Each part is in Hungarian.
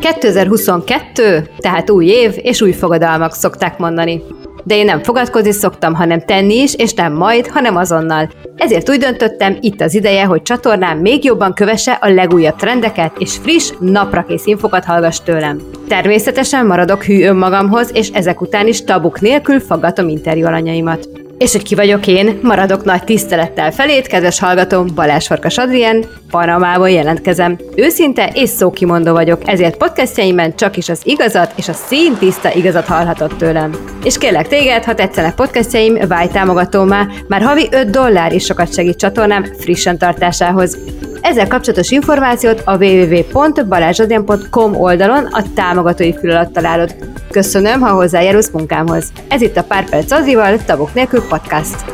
...2022, tehát új év és új fogadalmak szokták mondani de én nem fogadkozni szoktam, hanem tenni is, és nem majd, hanem azonnal. Ezért úgy döntöttem, itt az ideje, hogy csatornám még jobban kövesse a legújabb trendeket, és friss, naprakész infokat hallgass tőlem. Természetesen maradok hű önmagamhoz, és ezek után is tabuk nélkül faggatom interjú alanyaimat. És hogy ki vagyok én, maradok nagy tisztelettel felét, kedves hallgatóm, Balázs Farkas Adrien, Panamából jelentkezem. Őszinte és szókimondó vagyok, ezért podcastjaimben csak is az igazat és a színtiszta igazat hallhatott tőlem. És kérlek téged, ha tetszenek podcastjaim, válj támogatómá, már havi 5 dollár is sokat segít csatornám frissen tartásához. Ezzel kapcsolatos információt a www.balázsadrian.com oldalon a támogatói fül alatt találod. Köszönöm, ha hozzájárulsz munkámhoz. Ez itt a Pár Perc Azival, Tagok nélkül podcast.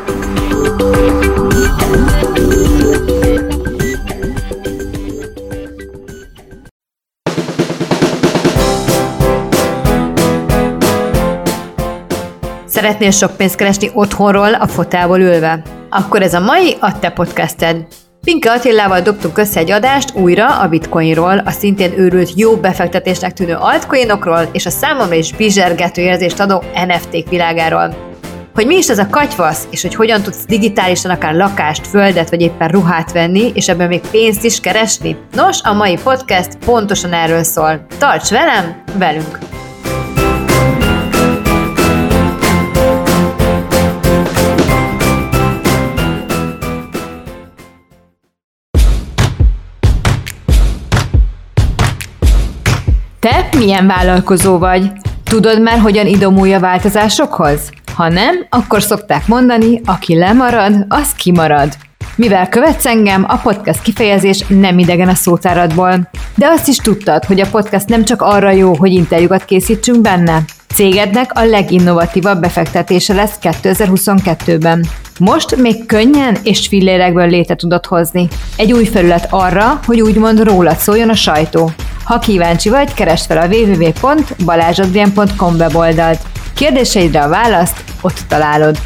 Szeretnél sok pénzt keresni otthonról, a fotából ülve? Akkor ez a mai a te podcasted. Pinke Attilával dobtunk össze egy adást újra a bitcoinról, a szintén őrült jó befektetésnek tűnő altcoinokról és a számomra is bizsergető érzést adó NFT-k világáról. Hogy mi is ez a katyvasz, és hogy hogyan tudsz digitálisan akár lakást, földet vagy éppen ruhát venni, és ebből még pénzt is keresni? Nos, a mai podcast pontosan erről szól. Tarts velem, velünk! Te milyen vállalkozó vagy? Tudod már, hogyan idomulja változásokhoz? Ha nem, akkor szokták mondani, aki lemarad, az kimarad. Mivel követsz engem, a podcast kifejezés nem idegen a szótáradból. De azt is tudtad, hogy a podcast nem csak arra jó, hogy interjúkat készítsünk benne. Cégednek a leginnovatívabb befektetése lesz 2022-ben. Most még könnyen és fillérekből létre tudod hozni. Egy új felület arra, hogy úgymond rólad szóljon a sajtó. Ha kíváncsi vagy, keresd fel a www.balázsadrien.com weboldalt. Kérdéseidre a választ ott találod.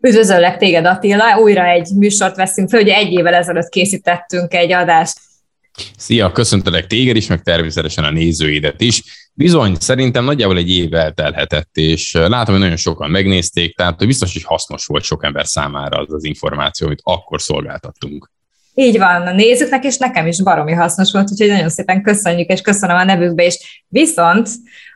Üdvözöllek téged, Attila! Újra egy műsort veszünk fel, ugye egy évvel ezelőtt készítettünk egy adást. Szia, köszöntelek téged is, meg természetesen a nézőidet is. Bizony, szerintem nagyjából egy év eltelhetett, és látom, hogy nagyon sokan megnézték, tehát biztos, hogy hasznos volt sok ember számára az az információ, amit akkor szolgáltattunk. Így van, a nézőknek és nekem is baromi hasznos volt, úgyhogy nagyon szépen köszönjük, és köszönöm a nevükbe is. Viszont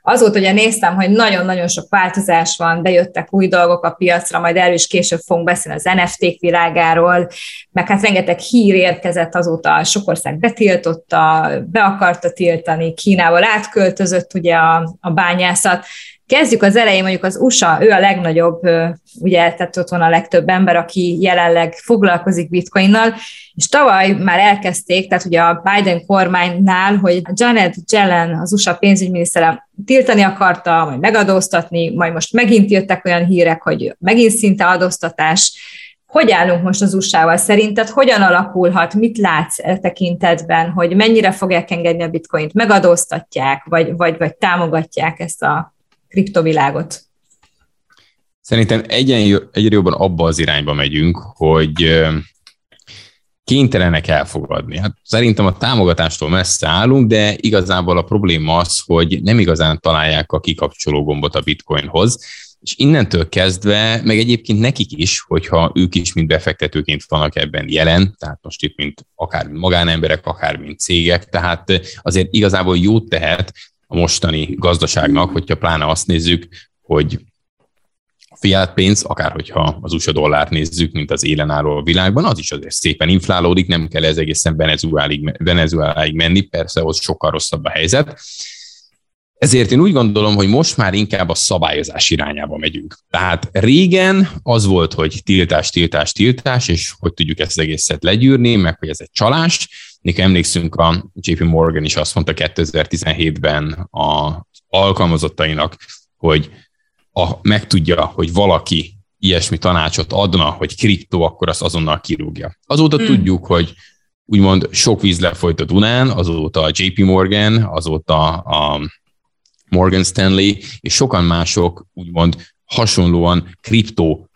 Azóta ugye néztem, hogy nagyon-nagyon sok változás van, bejöttek új dolgok a piacra, majd erről is később fogunk beszélni az NFT-k világáról, meg hát rengeteg hír érkezett azóta, sok ország betiltotta, be akarta tiltani, Kínával átköltözött ugye a, a bányászat, Kezdjük az elején, mondjuk az USA, ő a legnagyobb, ugye, tehát ott van a legtöbb ember, aki jelenleg foglalkozik bitcoinnal, és tavaly már elkezdték, tehát ugye a Biden kormánynál, hogy Janet Yellen, az USA pénzügyminisztere tiltani akarta, majd megadóztatni, majd most megint jöttek olyan hírek, hogy megint szinte adóztatás. Hogy állunk most az USA-val? Szerinted hogyan alakulhat? Mit látsz e tekintetben, hogy mennyire fogják engedni a bitcoint? Megadóztatják, vagy, vagy, vagy támogatják ezt a kriptovilágot? Szerintem egyre, egyre jobban abba az irányba megyünk, hogy kénytelenek elfogadni. Hát szerintem a támogatástól messze állunk, de igazából a probléma az, hogy nem igazán találják a kikapcsoló gombot a bitcoinhoz, és innentől kezdve, meg egyébként nekik is, hogyha ők is, mint befektetőként vannak ebben jelen, tehát most itt, mint akár magánemberek, akár mint cégek, tehát azért igazából jót tehet a mostani gazdaságnak, hogyha pláne azt nézzük, hogy a fiat pénz, akár hogyha az USA dollárt nézzük, mint az élen álló a világban, az is azért szépen inflálódik, nem kell ez egészen Venezueláig, Venezueláig menni, persze ott sokkal rosszabb a helyzet. Ezért én úgy gondolom, hogy most már inkább a szabályozás irányába megyünk. Tehát régen az volt, hogy tiltás, tiltás, tiltás, és hogy tudjuk ezt egészet legyűrni, meg hogy ez egy csalás, Nik emlékszünk, a JP Morgan is azt mondta 2017-ben az alkalmazottainak, hogy a, megtudja, hogy valaki ilyesmi tanácsot adna, hogy kriptó, akkor azt azonnal kirúgja. Azóta hmm. tudjuk, hogy úgymond sok víz lefolyt a Dunán, azóta a JP Morgan, azóta a Morgan Stanley és sokan mások úgymond hasonlóan kriptó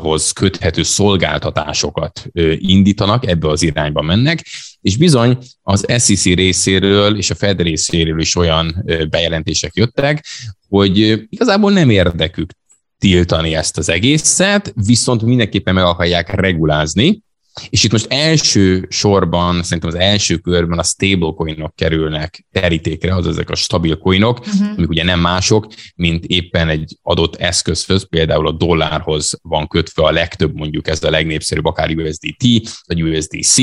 hoz köthető szolgáltatásokat indítanak, ebbe az irányba mennek, és bizony az SEC részéről és a Fed részéről is olyan bejelentések jöttek, hogy igazából nem érdekük tiltani ezt az egészet, viszont mindenképpen meg akarják regulázni, és itt most első sorban, szerintem az első körben a stablecoinok kerülnek terítékre, az ezek a stabil coinok, uh-huh. amik ugye nem mások, mint éppen egy adott eszközhöz, például a dollárhoz van kötve a legtöbb, mondjuk ez a legnépszerűbb, akár USDT, vagy USDC,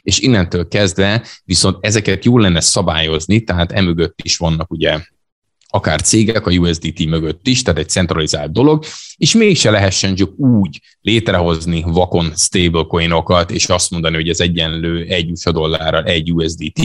és innentől kezdve viszont ezeket jól lenne szabályozni, tehát emögött is vannak ugye akár cégek a USDT mögött is, tehát egy centralizált dolog, és mégse lehessen csak úgy létrehozni vakon stablecoinokat, és azt mondani, hogy ez egyenlő egy USA dollárral egy USDT,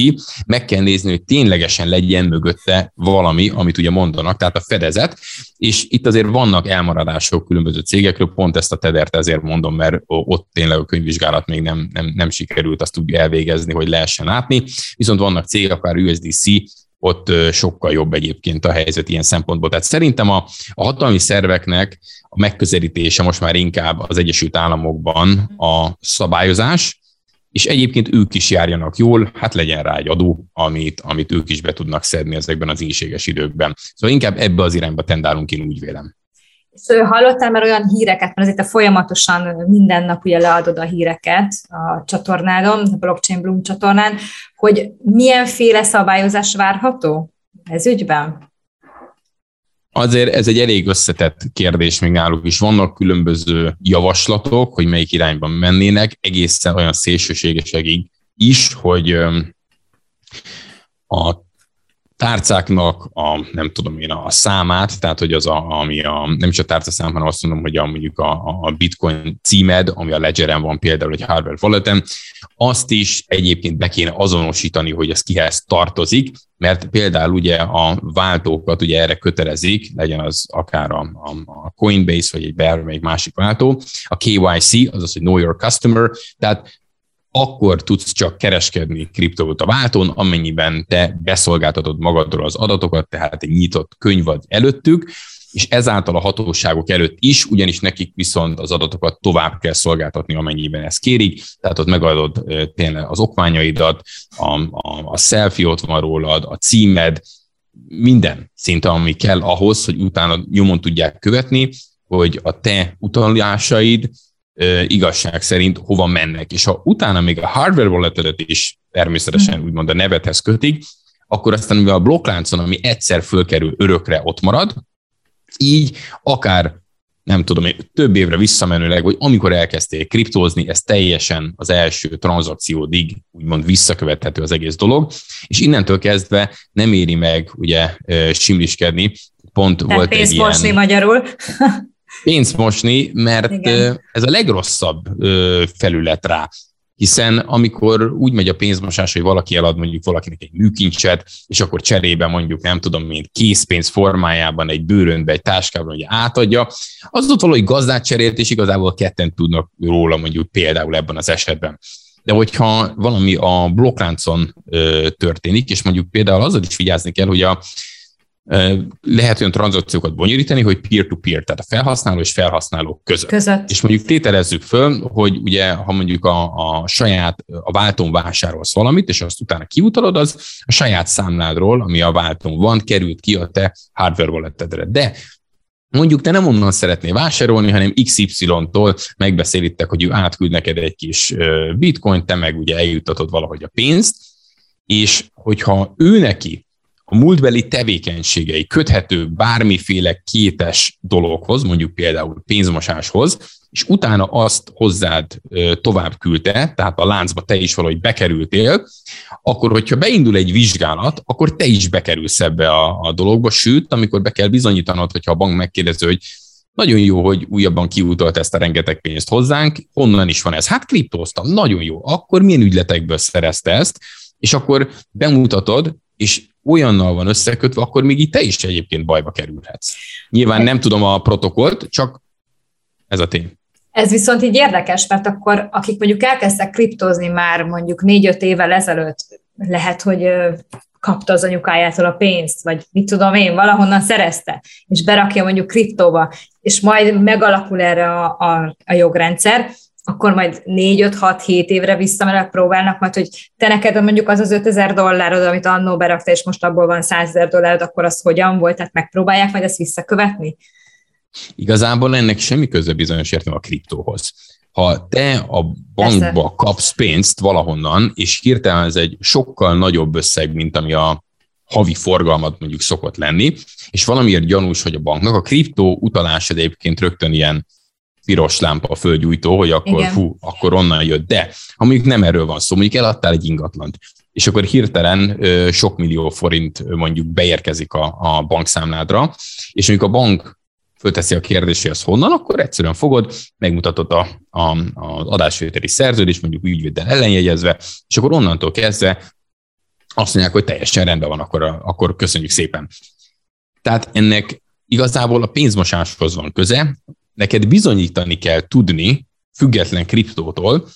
meg kell nézni, hogy ténylegesen legyen mögötte valami, amit ugye mondanak, tehát a fedezet, és itt azért vannak elmaradások különböző cégekről, pont ezt a tedert ezért mondom, mert ott tényleg a könyvvizsgálat még nem, nem, nem sikerült azt úgy elvégezni, hogy lehessen látni, viszont vannak cégek, akár USDC, ott sokkal jobb egyébként a helyzet ilyen szempontból. Tehát szerintem a, a hatalmi szerveknek a megközelítése most már inkább az Egyesült Államokban a szabályozás, és egyébként ők is járjanak jól, hát legyen rá egy adó, amit, amit ők is be tudnak szedni ezekben az ínséges időkben. Szóval inkább ebbe az irányba tendálunk, én úgy vélem. És hallottál már olyan híreket, mert azért folyamatosan minden nap ugye leadod a híreket a csatornádon, a Blockchain Bloom csatornán, hogy milyenféle szabályozás várható ez ügyben? Azért ez egy elég összetett kérdés még náluk is. Vannak különböző javaslatok, hogy melyik irányban mennének, egészen olyan szélsőségesekig is, hogy a tárcáknak a, nem tudom én, a számát, tehát hogy az, a, ami a, nem is a tárcaszám, hanem azt mondom, hogy a, mondjuk a, a bitcoin címed, ami a ledgeren van például egy hardware wallet azt is egyébként be kéne azonosítani, hogy ez kihez tartozik, mert például ugye a váltókat ugye erre kötelezik, legyen az akár a, a Coinbase, vagy egy bármelyik másik váltó, a KYC, azaz, hogy Know Your Customer, tehát akkor tudsz csak kereskedni kriptovaluta váltón, amennyiben te beszolgáltatod magadról az adatokat, tehát egy nyitott könyv vagy előttük, és ezáltal a hatóságok előtt is, ugyanis nekik viszont az adatokat tovább kell szolgáltatni, amennyiben ezt kérik, tehát ott megadod tényleg az okmányaidat, a, a, a selfie ott van rólad, a címed, minden szinte, ami kell ahhoz, hogy utána nyomon tudják követni, hogy a te utalásaid igazság szerint hova mennek. És ha utána még a hardware walletedet is természetesen hmm. úgymond a nevethez kötik, akkor aztán mivel a blokkláncon, ami egyszer fölkerül, örökre ott marad, így akár nem tudom, több évre visszamenőleg, hogy amikor elkezdték kriptózni, ez teljesen az első tranzakciódig úgymond visszakövethető az egész dolog, és innentől kezdve nem éri meg ugye simliskedni, pont Tehát volt egy ilyen... magyarul. pénzt mosni, mert Igen. ez a legrosszabb felület rá. Hiszen amikor úgy megy a pénzmosás, hogy valaki elad mondjuk valakinek egy műkincset, és akkor cserébe mondjuk nem tudom, mint készpénz formájában egy bőrönbe, egy táskában hogy átadja, az ott valahogy gazdát cserélt, és igazából ketten tudnak róla mondjuk például ebben az esetben. De hogyha valami a blokkláncon történik, és mondjuk például azzal is vigyázni kell, hogy a lehet olyan tranzakciókat bonyolítani, hogy peer-to-peer, tehát a felhasználó és felhasználó között. között. És mondjuk tételezzük föl, hogy ugye, ha mondjuk a, a saját, a váltón vásárolsz valamit, és azt utána kiutalod, az a saját számládról, ami a váltón van, került ki a te hardware walletedre. De mondjuk te nem onnan szeretnél vásárolni, hanem XY-tól megbeszélítek, hogy ő átküld neked egy kis bitcoin, te meg ugye eljutatod valahogy a pénzt, és hogyha ő neki a múltbeli tevékenységei köthető bármiféle kétes dologhoz, mondjuk például pénzmosáshoz, és utána azt hozzád tovább küldte, tehát a láncba te is valahogy bekerültél, akkor, hogyha beindul egy vizsgálat, akkor te is bekerülsz ebbe a, a dologba, sőt, amikor be kell bizonyítanod, hogyha a bank megkérdezi, hogy nagyon jó, hogy újabban kiutalt ezt a rengeteg pénzt hozzánk, honnan is van ez? Hát kriptóztam, nagyon jó. Akkor milyen ügyletekből szerezte ezt? És akkor bemutatod, és olyannal van összekötve, akkor még itt te is egyébként bajba kerülhetsz. Nyilván nem tudom a protokollt, csak ez a tény. Ez viszont így érdekes, mert akkor akik mondjuk elkezdtek kriptozni már mondjuk négy-öt évvel ezelőtt, lehet, hogy kapta az anyukájától a pénzt, vagy mit tudom én, valahonnan szerezte, és berakja mondjuk kriptóba, és majd megalakul erre a, a, a jogrendszer, akkor majd 4-5-6-7 évre visszamenek próbálnak, majd, hogy te neked mondjuk az az 5000 dollárod, amit annó berakta, és most abból van 100 ezer dollárod, akkor az hogyan volt? Tehát megpróbálják majd ezt visszakövetni? Igazából ennek semmi köze bizonyos értem a kriptóhoz. Ha te a bankba Persze. kapsz pénzt valahonnan, és hirtelen ez egy sokkal nagyobb összeg, mint ami a havi forgalmat mondjuk szokott lenni, és valamiért gyanús, hogy a banknak a kriptó utalás egyébként rögtön ilyen piros lámpa földgyújtó, hogy akkor Igen. fú, akkor onnan jött. De ha mondjuk nem erről van szó, mondjuk eladtál egy ingatlant, és akkor hirtelen sok millió forint mondjuk beérkezik a, a bankszámládra, és mondjuk a bank fölteszi a kérdést, hogy az honnan, akkor egyszerűen fogod, megmutatod a, a, az adásvételi szerződést, mondjuk ügyvéddel ellenjegyezve, és akkor onnantól kezdve azt mondják, hogy teljesen rendben van, akkor, akkor köszönjük szépen. Tehát ennek igazából a pénzmosáshoz van köze, neked bizonyítani kell tudni, független kriptótól,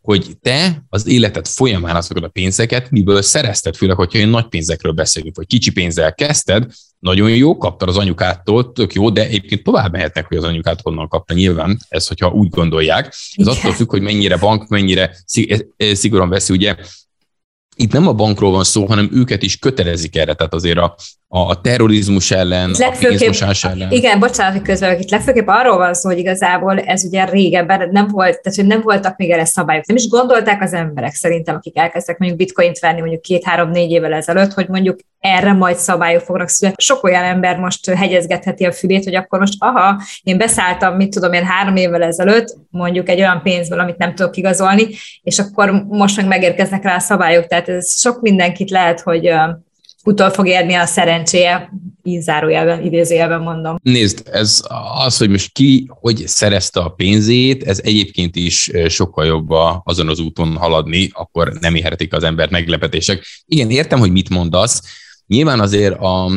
hogy te az életed folyamán azokat a pénzeket miből szerezted, főleg, hogyha olyan nagy pénzekről beszélünk, vagy kicsi pénzzel kezdted, nagyon jó, kaptad az anyukától, tök jó, de egyébként tovább mehetnek, hogy az anyukát honnan kapta nyilván, ez, hogyha úgy gondolják. Ez Igen. attól függ, hogy mennyire bank, mennyire szigorúan veszi, ugye itt nem a bankról van szó, hanem őket is kötelezik erre, tehát azért a, a terrorizmus ellen, a pénzmosás ellen. Igen, bocsánat, hogy közben, itt legfőképp arról van szó, hogy igazából ez ugye régebben nem volt, tehát hogy nem voltak még erre szabályok. Nem is gondolták az emberek szerintem, akik elkezdtek mondjuk bitcoint venni mondjuk két-három-négy évvel ezelőtt, hogy mondjuk erre majd szabályok fognak születni. Sok olyan ember most hegyezgetheti a fülét, hogy akkor most aha, én beszálltam, mit tudom én, három évvel ezelőtt, mondjuk egy olyan pénzből, amit nem tudok igazolni, és akkor most meg megérkeznek rá a szabályok. Tehát ez sok mindenkit lehet, hogy utol fog érni a szerencséje, így zárójelben, idézőjelben mondom. Nézd, ez az, hogy most ki, hogy szerezte a pénzét, ez egyébként is sokkal jobb azon az úton haladni, akkor nem érhetik az embert meglepetések. Igen, értem, hogy mit mondasz. Nyilván azért a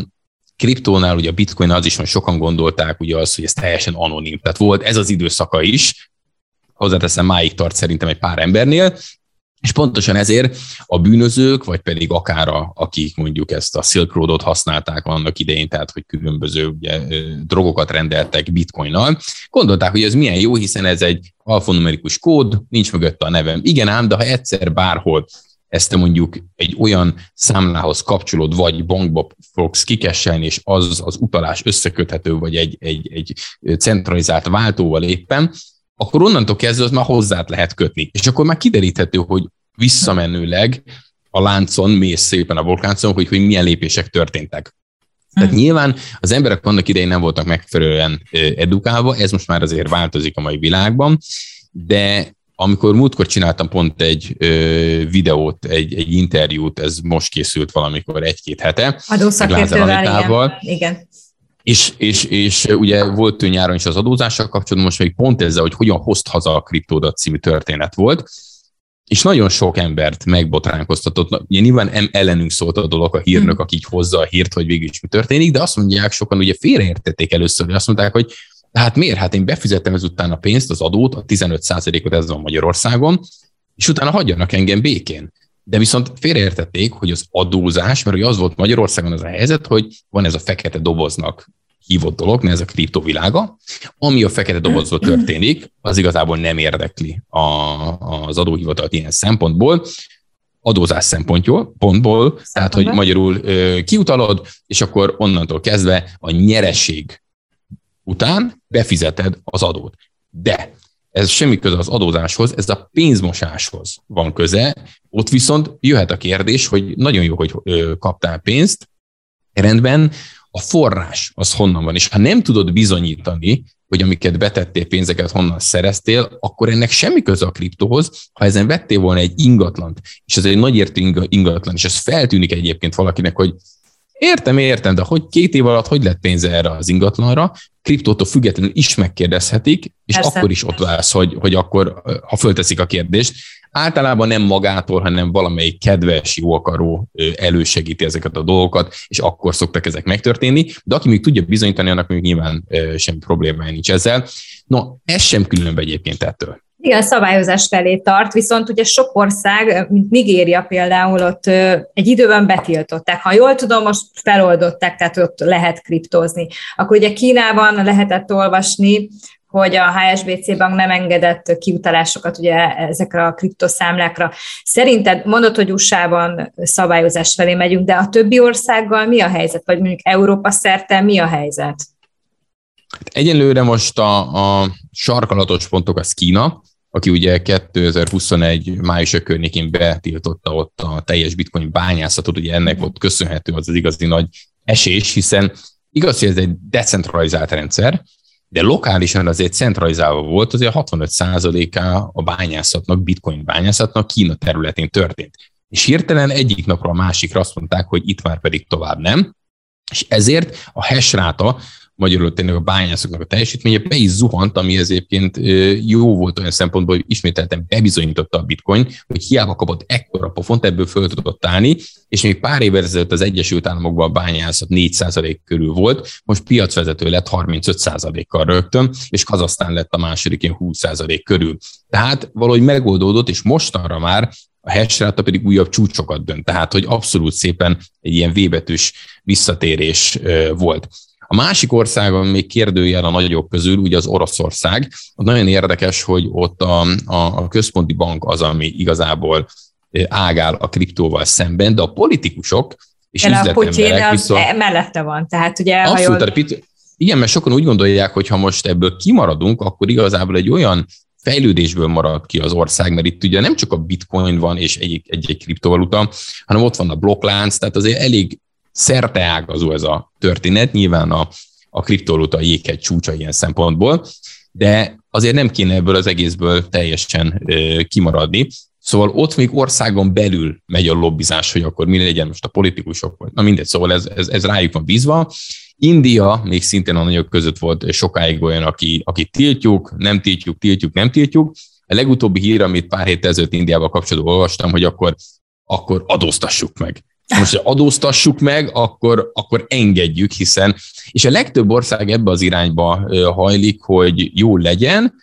kriptónál, ugye a bitcoin az is, hogy sokan gondolták ugye az, hogy ez teljesen anonim. Tehát volt ez az időszaka is, hozzáteszem, máig tart szerintem egy pár embernél, és pontosan ezért a bűnözők, vagy pedig akár a, akik mondjuk ezt a Silk Roadot használták annak idején, tehát hogy különböző ugye, drogokat rendeltek bitcoinnal, gondolták, hogy ez milyen jó, hiszen ez egy alfanumerikus kód, nincs mögötte a nevem. Igen ám, de ha egyszer bárhol ezt te mondjuk egy olyan számlához kapcsolod, vagy bankba fogsz kikesselni, és az az utalás összeköthető, vagy egy, egy, egy centralizált váltóval éppen, akkor onnantól kezdve az már hozzát lehet kötni. És akkor már kideríthető, hogy visszamenőleg a láncon mész szépen a vulkáncon, hogy, hogy milyen lépések történtek. Tehát hmm. nyilván az emberek annak idején nem voltak megfelelően edukálva, ez most már azért változik a mai világban, de amikor múltkor csináltam pont egy ö, videót, egy, egy interjút, ez most készült valamikor egy-két hete. Adószakértővel, igen. igen. És, és, és ugye volt ő nyáron is az adózással kapcsolatban, most még pont ezzel, hogy hogyan hozt haza a kriptódat című történet volt, és nagyon sok embert megbotránkoztatott. Ugye nyilván ellenünk szólt a dolog a hírnök, hmm. aki így hozza a hírt, hogy végül is mi történik, de azt mondják sokan, ugye félreértették először, hogy azt mondták, hogy hát miért? Hát én befizettem ezután a pénzt, az adót, a 15%-ot ez van Magyarországon, és utána hagyjanak engem békén. De viszont félreértették, hogy az adózás, mert ugye az volt Magyarországon az a helyzet, hogy van ez a fekete doboznak hívott dolog, ez a kriptovilága. Ami a fekete dobozról történik, az igazából nem érdekli a, az adóhivatalt ilyen szempontból, adózás szempontból, pontból, tehát hogy magyarul ö, kiutalod, és akkor onnantól kezdve a nyereség után befizeted az adót. De ez semmi köze az adózáshoz, ez a pénzmosáshoz van köze. Ott viszont jöhet a kérdés, hogy nagyon jó, hogy kaptál pénzt, rendben, a forrás az honnan van, és ha nem tudod bizonyítani, hogy amiket betettél pénzeket honnan szereztél, akkor ennek semmi köze a kriptóhoz. Ha ezen vettél volna egy ingatlant, és ez egy nagyértű ingatlan, és ez feltűnik egyébként valakinek, hogy Értem, értem, de hogy két év alatt hogy lett pénze erre az ingatlanra, kriptótól függetlenül is megkérdezhetik, és Persze. akkor is ott válsz, hogy, hogy akkor, ha fölteszik a kérdést, általában nem magától, hanem valamelyik kedves, jó akaró elősegíti ezeket a dolgokat, és akkor szoktak ezek megtörténni, de aki még tudja bizonyítani, annak még nyilván semmi problémája nincs ezzel. No, ez sem különb egyébként ettől. Igen, szabályozás felé tart, viszont ugye sok ország, mint Nigéria például, ott egy időben betiltották. Ha jól tudom, most feloldották, tehát ott lehet kriptózni. Akkor ugye Kínában lehetett olvasni, hogy a HSBC bank nem engedett kiutalásokat ugye ezekre a kriptoszámlákra. Szerinted mondod, hogy USA-ban szabályozás felé megyünk, de a többi országgal mi a helyzet? Vagy mondjuk Európa szerte mi a helyzet? Egyenlőre most a, a sarkalatos pontok az Kína, aki ugye 2021 május környékén betiltotta ott a teljes bitcoin bányászatot, ugye ennek volt köszönhető az az igazi nagy esés, hiszen igaz, hogy ez egy decentralizált rendszer, de lokálisan azért centralizálva volt, azért 65%-a a bányászatnak, bitcoin bányászatnak Kína területén történt. És hirtelen egyik napról a másikra azt mondták, hogy itt már pedig tovább nem, és ezért a hash ráta magyarul tényleg a bányászoknak a teljesítménye be is zuhant, ami egyébként jó volt olyan szempontból, hogy ismételten bebizonyította a bitcoin, hogy hiába kapott ekkora pofont, ebből föl tudott állni, és még pár évvel ezelőtt az Egyesült Államokban a bányászat 4% körül volt, most piacvezető lett 35%-kal rögtön, és Kazasztán lett a második ilyen 20% körül. Tehát valahogy megoldódott, és mostanra már a hash pedig újabb csúcsokat dönt, tehát hogy abszolút szépen egy ilyen vébetűs visszatérés volt. A másik országon még kérdőjel a nagyobb közül, ugye az Oroszország. Nagyon érdekes, hogy ott a, a, a központi bank az, ami igazából ágál a kriptóval szemben, de a politikusok és de üzletemberek a viszont... E- mellette van, tehát ugye... Abszolút, jól... igen, mert sokan úgy gondolják, hogy ha most ebből kimaradunk, akkor igazából egy olyan fejlődésből marad ki az ország, mert itt ugye nem csak a bitcoin van és egy-egy kriptovaluta, hanem ott van a blokklánc, tehát azért elég ágazó ez a történet, nyilván a, a kriptovaluta jéghegy csúcsa ilyen szempontból, de azért nem kéne ebből az egészből teljesen kimaradni. Szóval ott még országon belül megy a lobbizás, hogy akkor mi legyen most a politikusok, vagy na mindegy, szóval ez, ez, ez rájuk van bízva. India még szintén a nagyok között volt sokáig olyan, aki, aki tiltjuk, nem tiltjuk, tiltjuk, nem tiltjuk. A legutóbbi hír, amit pár héttel ezelőtt Indiával kapcsolatban olvastam, hogy akkor, akkor adóztassuk meg. Most, ha adóztassuk meg, akkor, akkor engedjük, hiszen, és a legtöbb ország ebbe az irányba hajlik, hogy jó legyen,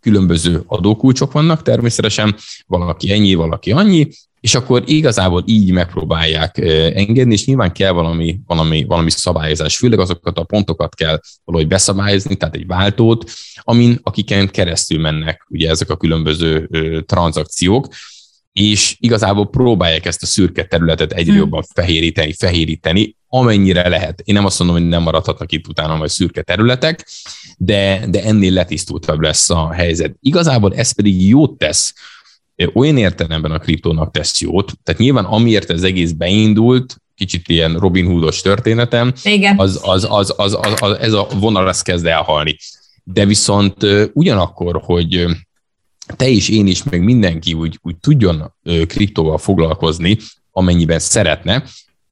különböző adókulcsok vannak természetesen, valaki ennyi, valaki annyi, és akkor igazából így megpróbálják engedni, és nyilván kell valami, valami, valami szabályozás, főleg azokat a pontokat kell valahogy beszabályozni, tehát egy váltót, amin, akiken keresztül mennek ugye ezek a különböző tranzakciók, és igazából próbálják ezt a szürke területet egyre hmm. jobban fehéríteni, fehéríteni, amennyire lehet. Én nem azt mondom, hogy nem maradhatnak itt utána majd szürke területek, de, de ennél letisztultabb lesz a helyzet. Igazából ez pedig jót tesz, olyan értelemben a kriptónak tesz jót, tehát nyilván amiért ez egész beindult, kicsit ilyen Robin Hoodos történetem, Igen. Az, az, az, az, az, az, ez a vonal ezt kezd elhalni. De viszont ugyanakkor, hogy te is, én is, meg mindenki úgy, úgy tudjon kriptóval foglalkozni, amennyiben szeretne,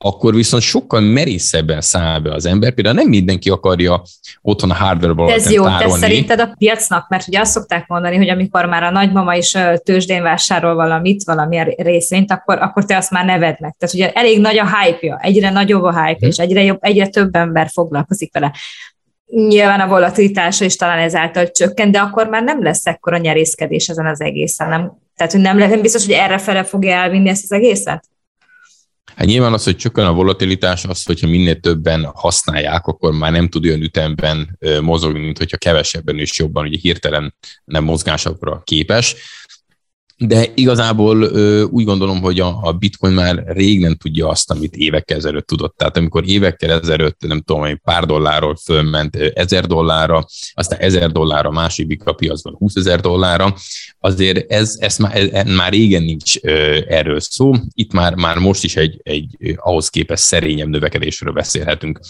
akkor viszont sokkal merészebben száll be az ember. Például nem mindenki akarja otthon a hardware-ból Ez jó, tárolni. te szerinted a piacnak, mert ugye azt szokták mondani, hogy amikor már a nagymama is tőzsdén vásárol valamit, valamilyen részvényt, akkor, akkor te azt már neved meg. Tehát ugye elég nagy a hype-ja, egyre nagyobb a hype, hmm. és egyre, jobb, egyre több ember foglalkozik vele nyilván a volatilitása is talán ezáltal csökken, de akkor már nem lesz ekkora nyerészkedés ezen az egészen. Nem, tehát, hogy nem, nem biztos, hogy erre fele fogja elvinni ezt az egészet? Hát nyilván az, hogy csökken a volatilitás, az, hogyha minél többen használják, akkor már nem tud olyan ütemben mozogni, mint hogyha kevesebben és jobban, ugye hirtelen nem mozgásokra képes de igazából ö, úgy gondolom, hogy a, a bitcoin már rég nem tudja azt, amit évekkel ezelőtt tudott. Tehát amikor évekkel ezelőtt, nem tudom, hogy pár dollárról fölment ezer dollárra, aztán ezer dollárra, másik a piacban 20 ezer dollárra, azért ez, ez, már, ez már régen nincs ö, erről szó. Itt már, már most is egy, egy ahhoz képest szerényebb növekedésről beszélhetünk.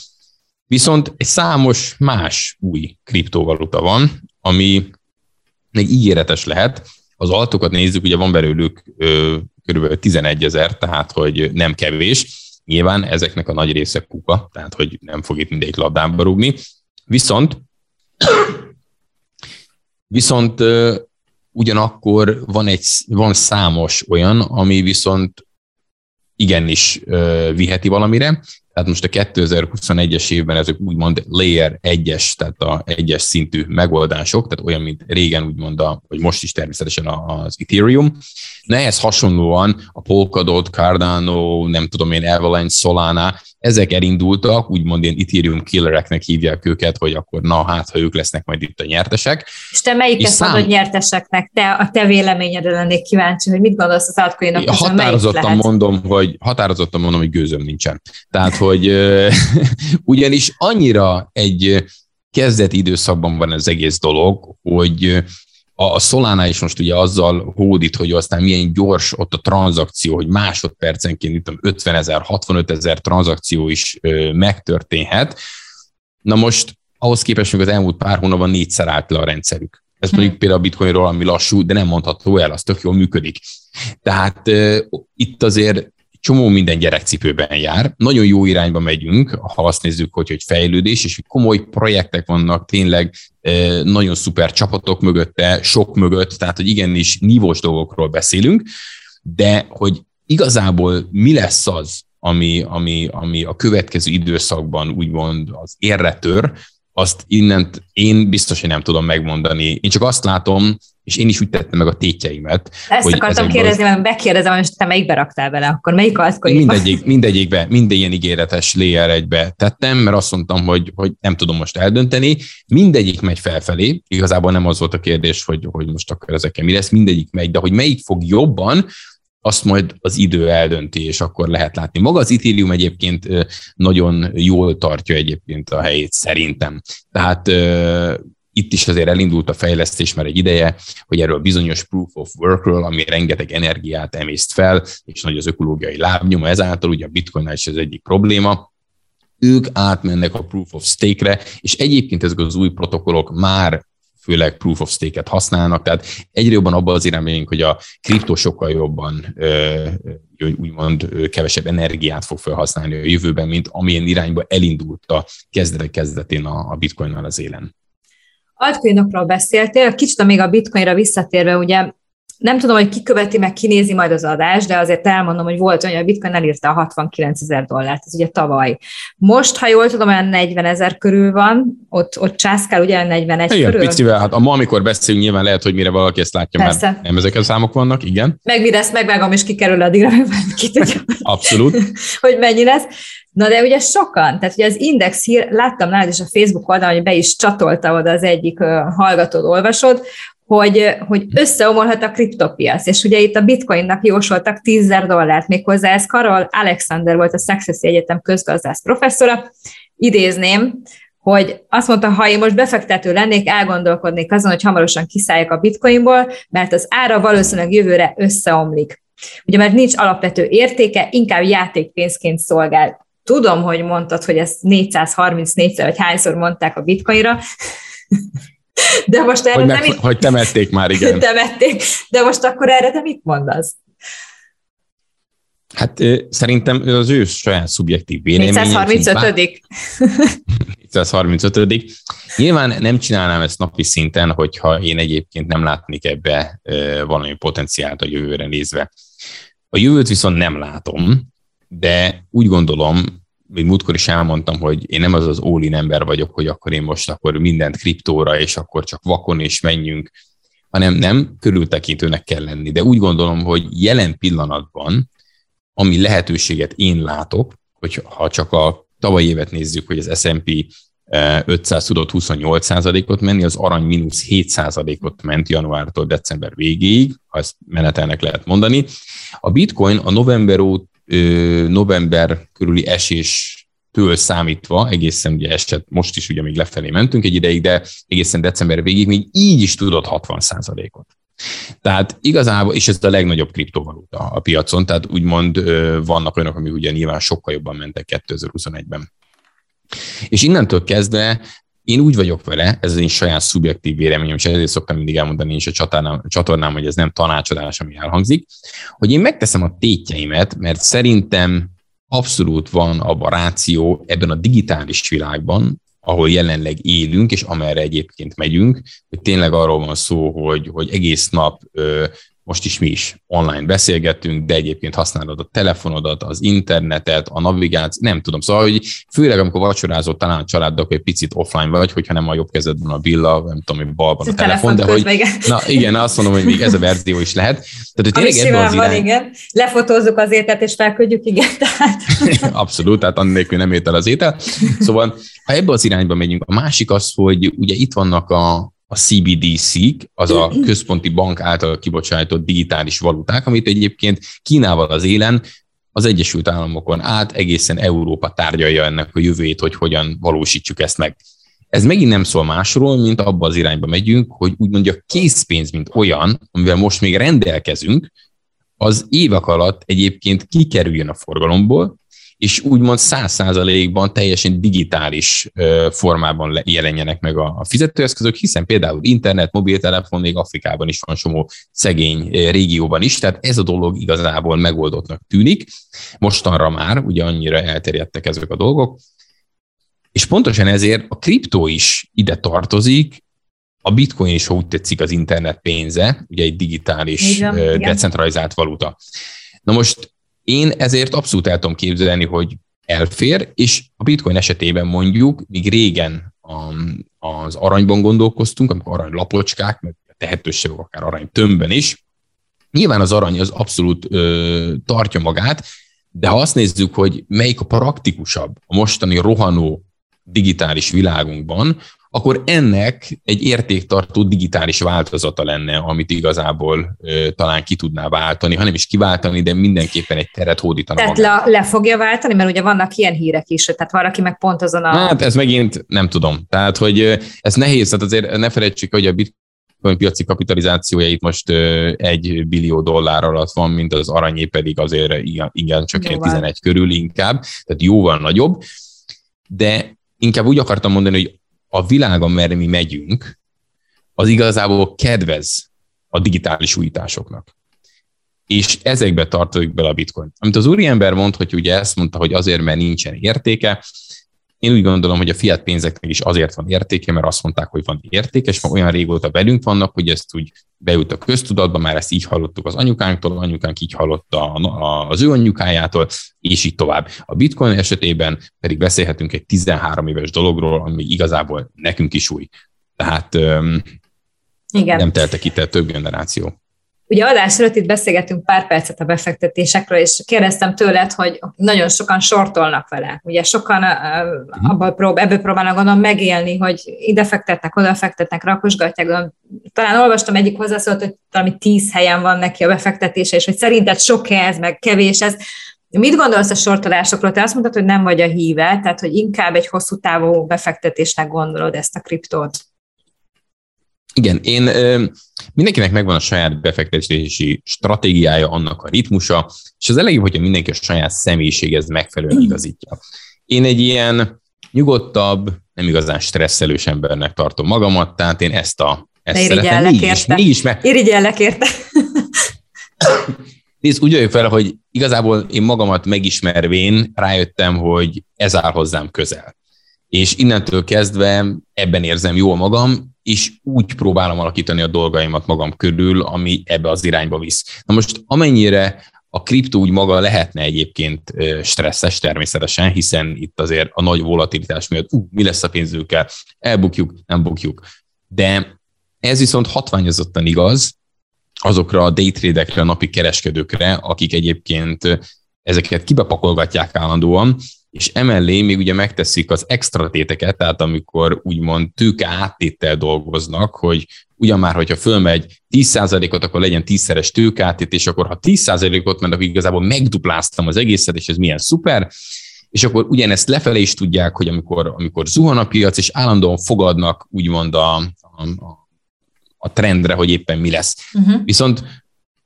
Viszont egy számos más új kriptovaluta van, ami még ígéretes lehet, az altokat nézzük, ugye van belőlük ö, kb. 11 ezer, tehát hogy nem kevés. Nyilván ezeknek a nagy része kuka, tehát hogy nem fog itt mindegyik labdába rúgni. Viszont viszont ugyanakkor van, egy, van számos olyan, ami viszont igenis ö, viheti valamire, tehát most a 2021-es évben ezek úgymond layer 1-es, tehát a 1-es szintű megoldások, tehát olyan, mint régen úgymond, a, vagy most is természetesen az Ethereum. Na ehhez hasonlóan a Polkadot, Cardano, nem tudom én, Avalanche, Solana, ezek elindultak, úgymond ilyen Ethereum killereknek hívják őket, hogy akkor na hát, ha ők lesznek majd itt a nyertesek. És te melyiket szám... mondod nyerteseknek? Te, a te véleményedre lennék kíváncsi, hogy mit gondolsz az altcoinok közül, Határozottan mondom, hogy határozottan mondom, hogy gőzöm nincsen. Tehát, hogy ugyanis annyira egy kezdeti időszakban van ez egész dolog, hogy a Solana is most ugye azzal hódít, hogy aztán milyen gyors ott a tranzakció, hogy másodpercenként itt 50 ezer, 65 ezer tranzakció is ö, megtörténhet. Na most ahhoz képest még az elmúlt pár hónapban négyszer állt le a rendszerük. Ez mondjuk hmm. például a bitcoinról, ami lassú, de nem mondható el, az tök jól működik. Tehát uh, itt azért csomó minden gyerekcipőben jár. Nagyon jó irányba megyünk, ha azt nézzük, hogy, hogy fejlődés, és komoly projektek vannak, tényleg nagyon szuper csapatok mögötte, sok mögött, tehát hogy igenis nívós dolgokról beszélünk, de hogy igazából mi lesz az, ami, ami, ami a következő időszakban úgymond az érre tör, azt innen én biztos, hogy nem tudom megmondani. Én csak azt látom, és én is úgy tettem meg a tétjeimet. Ezt hogy akartam kérdezni, mert megkérdezem, hogy te melyikbe raktál bele, akkor melyik altcoin? Mindegyik, mindegyikbe, minden ilyen ígéretes layer egybe tettem, mert azt mondtam, hogy, hogy nem tudom most eldönteni. Mindegyik megy felfelé, igazából nem az volt a kérdés, hogy, hogy most akkor ezekkel mi lesz, mindegyik megy, de hogy melyik fog jobban, azt majd az idő eldönti, és akkor lehet látni. Maga az Ethereum egyébként nagyon jól tartja egyébként a helyét, szerintem. Tehát itt is azért elindult a fejlesztés már egy ideje, hogy erről bizonyos proof of workről, ami rengeteg energiát emészt fel, és nagy az ökológiai lábnyoma, ezáltal ugye a bitcoin is az egyik probléma, ők átmennek a proof of stake-re, és egyébként ezek az új protokollok már főleg proof of stake-et használnak, tehát egyre jobban abban az irányba hogy a kriptó sokkal jobban úgymond kevesebb energiát fog felhasználni a jövőben, mint amilyen irányba elindult a kezdetek kezdetén a, a bitcoinnal az élen. Altcoinokról beszéltél, kicsit még a bitcoinra visszatérve, ugye nem tudom, hogy ki követi meg, kinézi majd az adást, de azért elmondom, hogy volt olyan, hogy a Bitcoin elírta a 69 ezer dollárt, ez ugye tavaly. Most, ha jól tudom, olyan 40 ezer körül van, ott, ott császkál ugye 41 igen, körül. picivel, hát a ma, amikor beszélünk, nyilván lehet, hogy mire valaki ezt látja, Persze. mert nem ezek a számok vannak, igen. Meg mire ezt megvágom, és kikerül addigra, ki tudja. Abszolút. hogy mennyi lesz. Na de ugye sokan, tehát ugye az Index hír, láttam nálad is a Facebook oldalon, hogy be is csatolta oda az egyik hallgatód, olvasod, hogy, hogy összeomolhat a kriptopiac, és ugye itt a bitcoinnak jósoltak 10 dollárt, méghozzá ez Karol Alexander volt a Success Egyetem közgazdász professzora, idézném, hogy azt mondta, ha én most befektető lennék, elgondolkodnék azon, hogy hamarosan kiszálljak a bitcoinból, mert az ára valószínűleg jövőre összeomlik. Ugye mert nincs alapvető értéke, inkább játékpénzként szolgál. Tudom, hogy mondtad, hogy ezt 434-szer, vagy hányszor mondták a bitcoinra, de most erre hogy, meg, mit... hogy temették már, igen. temették, de most akkor erre te mit mondasz? Hát szerintem az ő saját szubjektív véleménye. 435. 435. Nyilván nem csinálnám ezt napi szinten, hogyha én egyébként nem látnék ebbe valami potenciált a jövőre nézve. A jövőt viszont nem látom, de úgy gondolom, még múltkor is elmondtam, hogy én nem az az all ember vagyok, hogy akkor én most akkor mindent kriptóra, és akkor csak vakon és menjünk, hanem nem, körültekintőnek kell lenni. De úgy gondolom, hogy jelen pillanatban, ami lehetőséget én látok, hogy ha csak a tavalyi évet nézzük, hogy az S&P 500 tudott 28%-ot menni, az arany mínusz 7%-ot ment januártól december végéig, ha ezt menetelnek lehet mondani. A bitcoin a november óta november körüli esés től számítva, egészen ugye esett, most is ugye még lefelé mentünk egy ideig, de egészen december végig még így is tudott 60 ot Tehát igazából, és ez a legnagyobb kriptovaluta a piacon, tehát úgymond vannak olyanok, amik ugye nyilván sokkal jobban mentek 2021-ben. És innentől kezdve én úgy vagyok vele, ez az én saját szubjektív véleményem, és ezért szoktam mindig elmondani is a csatornám, csatornám, hogy ez nem tanácsadás, ami elhangzik, hogy én megteszem a tétjeimet, mert szerintem abszolút van a ráció ebben a digitális világban, ahol jelenleg élünk, és amerre egyébként megyünk, hogy tényleg arról van szó, hogy, hogy egész nap most is mi is online beszélgettünk, de egyébként használod a telefonodat, az internetet, a navigációt, nem tudom. Szóval, hogy főleg amikor vacsorázol talán a családdal, hogy egy picit offline vagy, hogyha nem a jobb kezedben a billa, nem tudom, hogy balban a, a telefon, de hogy, igen. na igen, azt mondom, hogy még ez a verzió is lehet. Tehát, hogy tényleg az irány... van, igen. Lefotózzuk az ételt, és felküldjük, igen. Tehát. Abszolút, tehát annélkül nem étel az étel. Szóval, ha ebbe az irányba megyünk, a másik az, hogy ugye itt vannak a, a CBDC-k, az a központi bank által kibocsájtott digitális valuták, amit egyébként Kínával az élen az Egyesült Államokon át egészen Európa tárgyalja ennek a jövőjét, hogy hogyan valósítsuk ezt meg. Ez megint nem szól másról, mint abba az irányba megyünk, hogy úgymond a készpénz, mint olyan, amivel most még rendelkezünk, az évek alatt egyébként kikerüljön a forgalomból, és úgymond száz százalékban teljesen digitális formában jelenjenek meg a fizetőeszközök, hiszen például internet, mobiltelefon még Afrikában is van somó szegény régióban is, tehát ez a dolog igazából megoldottnak tűnik. Mostanra már ugye annyira elterjedtek ezek a dolgok, és pontosan ezért a kriptó is ide tartozik, a bitcoin is, ha úgy tetszik, az internet pénze, ugye egy digitális, igen, decentralizált valuta. Na most én ezért abszolút el tudom képzelni, hogy elfér, és a bitcoin esetében mondjuk, míg régen az aranyban gondolkoztunk, amikor arany lapocskák, meg tehetőségek akár arany tömbben is, nyilván az arany az abszolút ö, tartja magát, de ha azt nézzük, hogy melyik a praktikusabb a mostani rohanó digitális világunkban, akkor ennek egy értéktartó digitális változata lenne, amit igazából ö, talán ki tudná váltani, hanem is kiváltani, de mindenképpen egy teret hódítana Tehát le, le fogja váltani, mert ugye vannak ilyen hírek is, tehát valaki meg pont azon a... Hát ez megint nem tudom. Tehát, hogy ez nehéz, tehát azért ne felejtsük, hogy a bitcoin piaci kapitalizációja itt most egy billió dollár alatt van, mint az aranyé pedig azért igen, igen csak egy 11 körül inkább, tehát jóval nagyobb, de inkább úgy akartam mondani, hogy a világon, merre mi megyünk, az igazából kedvez a digitális újításoknak. És ezekbe tartozik bele a bitcoin. Amit az úriember mond, hogy ugye ezt mondta, hogy azért, mert nincsen értéke, én úgy gondolom, hogy a fiat pénzeknek is azért van értéke, mert azt mondták, hogy van értéke, és már olyan régóta velünk vannak, hogy ezt úgy beült a köztudatba, már ezt így hallottuk az anyukánktól, anyukánk így hallotta az ő anyukájától, és így tovább. A bitcoin esetében pedig beszélhetünk egy 13 éves dologról, ami igazából nekünk is új. Tehát Igen. nem teltek itt el több generáció. Ugye adás előtt itt beszélgetünk pár percet a befektetésekről, és kérdeztem tőled, hogy nagyon sokan sortolnak vele. Ugye sokan uh, abból prób- ebből próbálnak gondolom megélni, hogy ide fektetnek, oda fektetnek, rakosgatják. De talán olvastam egyik hozzászólt, hogy valami tíz helyen van neki a befektetése, és hogy szerinted sok ez, meg kevés ez. Mit gondolsz a sortolásokról? Te azt mondtad, hogy nem vagy a híve, tehát hogy inkább egy hosszú távú befektetésnek gondolod ezt a kriptót. Igen, én mindenkinek megvan a saját befektetési stratégiája, annak a ritmusa, és az elején, hogyha mindenki a saját személyiséghez megfelelően igazítja. Én egy ilyen nyugodtabb, nem igazán stresszelős embernek tartom magamat, tehát én ezt a ezt szeretem. Mégis, mégis meg... Irigyellek érte. Nézd, úgy jöjjön fel, hogy igazából én magamat megismervén rájöttem, hogy ez áll hozzám közel. És innentől kezdve ebben érzem jól magam, és úgy próbálom alakítani a dolgaimat magam körül, ami ebbe az irányba visz. Na most amennyire a kriptó úgy maga lehetne egyébként stresszes természetesen, hiszen itt azért a nagy volatilitás miatt, ú, mi lesz a pénzünkkel, elbukjuk, nem bukjuk. De ez viszont hatványozottan igaz azokra a daytradekre, a napi kereskedőkre, akik egyébként ezeket kibepakolgatják állandóan, és emellé még ugye megteszik az extra téteket, tehát amikor úgymond tőke áttéttel dolgoznak, hogy ugyan már, hogyha fölmegy 10%-ot, akkor legyen 10-szeres tőkeáttét, és akkor ha 10%-ot ment, akkor igazából megdupláztam az egészet, és ez milyen szuper, és akkor ugyanezt lefelé is tudják, hogy amikor, amikor zuhan a piac, és állandóan fogadnak úgymond a, a, a trendre, hogy éppen mi lesz. Uh-huh. Viszont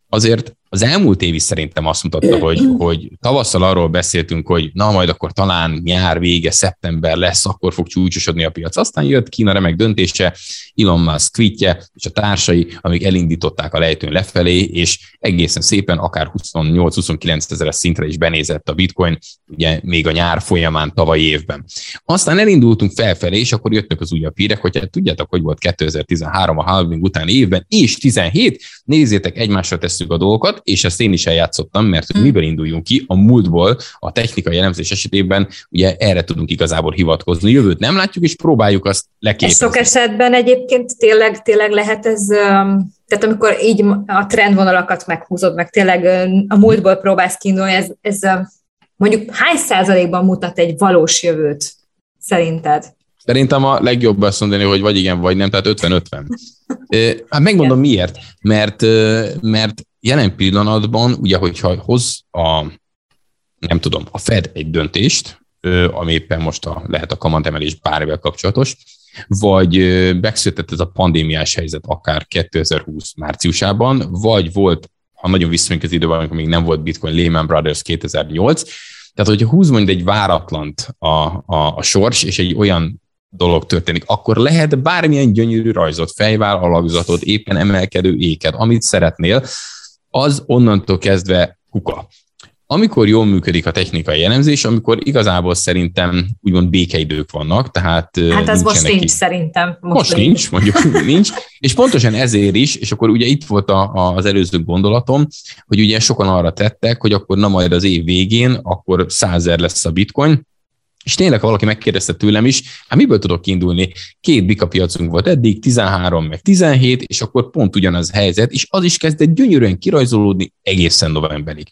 azért Az elmúlt év is szerintem azt mutatta, hogy, hogy tavasszal arról beszéltünk, hogy na majd akkor talán nyár vége, szeptember lesz, akkor fog csúcsosodni a piac. Aztán jött Kína remek döntése, Elon Musk tweetje és a társai, amik elindították a lejtőn lefelé, és egészen szépen akár 28-29 ezeres szintre is benézett a bitcoin, ugye még a nyár folyamán tavaly évben. Aztán elindultunk felfelé, és akkor jöttek az újabb hírek, hogy hát tudjátok, hogy volt 2013 a halving utáni évben, és 17, nézzétek, egymásra tesszük a dolgokat, és ezt én is eljátszottam, mert hogy hmm. miből induljunk ki, a múltból, a technikai elemzés esetében ugye erre tudunk igazából hivatkozni. Jövőt nem látjuk, és próbáljuk azt leképezni. Sok esetben egyébként tényleg, tényleg lehet ez, tehát amikor így a trendvonalakat meghúzod, meg tényleg a múltból próbálsz kiindulni, ez, ez mondjuk hány százalékban mutat egy valós jövőt szerinted? Szerintem a legjobb azt mondani, hogy vagy igen, vagy nem, tehát 50-50. Hát megmondom igen. miért, mert, mert jelen pillanatban, ugye, hogyha hoz a, nem tudom, a Fed egy döntést, ami éppen most a, lehet a kamatemelés bármivel kapcsolatos, vagy megszületett ez a pandémiás helyzet akár 2020 márciusában, vagy volt, ha nagyon visszamegyünk az időben, amikor még nem volt Bitcoin, Lehman Brothers 2008, tehát, hogyha húz mondjuk egy váratlant a, a, a sors, és egy olyan dolog történik, akkor lehet bármilyen gyönyörű rajzot, fejvál, alakzatot, éppen emelkedő éket, amit szeretnél, az onnantól kezdve kuka. Amikor jól működik a technikai elemzés, amikor igazából szerintem úgymond békeidők vannak, tehát... Hát az most nincs szerintem. Most, most nincs, mondjuk nincs. És pontosan ezért is, és akkor ugye itt volt a, a, az előző gondolatom, hogy ugye sokan arra tettek, hogy akkor na majd az év végén, akkor százer lesz a bitcoin, és tényleg, ha valaki megkérdezte tőlem is, hát miből tudok kiindulni? Két bika piacunk volt eddig, 13 meg 17, és akkor pont ugyanaz helyzet, és az is kezdett gyönyörűen kirajzolódni egészen novemberig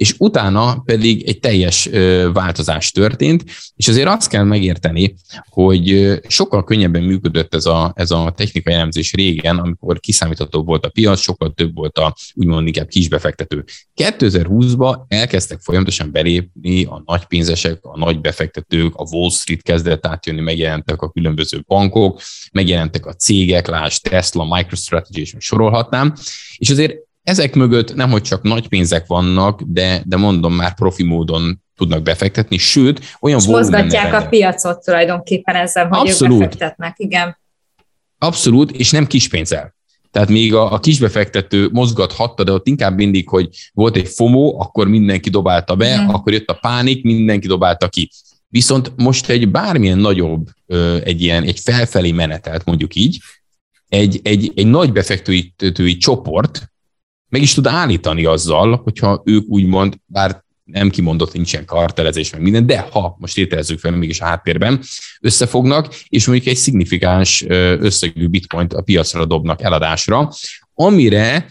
és utána pedig egy teljes változás történt, és azért azt kell megérteni, hogy sokkal könnyebben működött ez a, ez a technikai elemzés régen, amikor kiszámítható volt a piac, sokkal több volt a úgymond inkább kisbefektető. 2020-ban elkezdtek folyamatosan belépni a nagy pénzesek, a nagy befektetők, a Wall Street kezdett átjönni, megjelentek a különböző bankok, megjelentek a cégek, lásd Tesla, MicroStrategy, és sorolhatnám, és azért ezek mögött nem, hogy csak nagy pénzek vannak, de, de mondom már profi módon tudnak befektetni, sőt, olyan És mozgatják a piacot tulajdonképpen ezzel, hogy Abszolút. ők befektetnek, igen. Abszolút, és nem kispénzzel. Tehát még a, a kisbefektető mozgathatta, de ott inkább mindig, hogy volt egy FOMO, akkor mindenki dobálta be, mm. akkor jött a pánik, mindenki dobálta ki. Viszont most egy bármilyen nagyobb, egy ilyen, egy felfelé menetelt, mondjuk így, egy, egy, egy nagy befektetői csoport meg is tud állítani azzal, hogyha ők úgymond, bár nem kimondott, nincsen kartelezés, meg minden, de ha most értelezzük fel mégis a háttérben, összefognak, és mondjuk egy szignifikáns összegű bitcoint a piacra dobnak eladásra, amire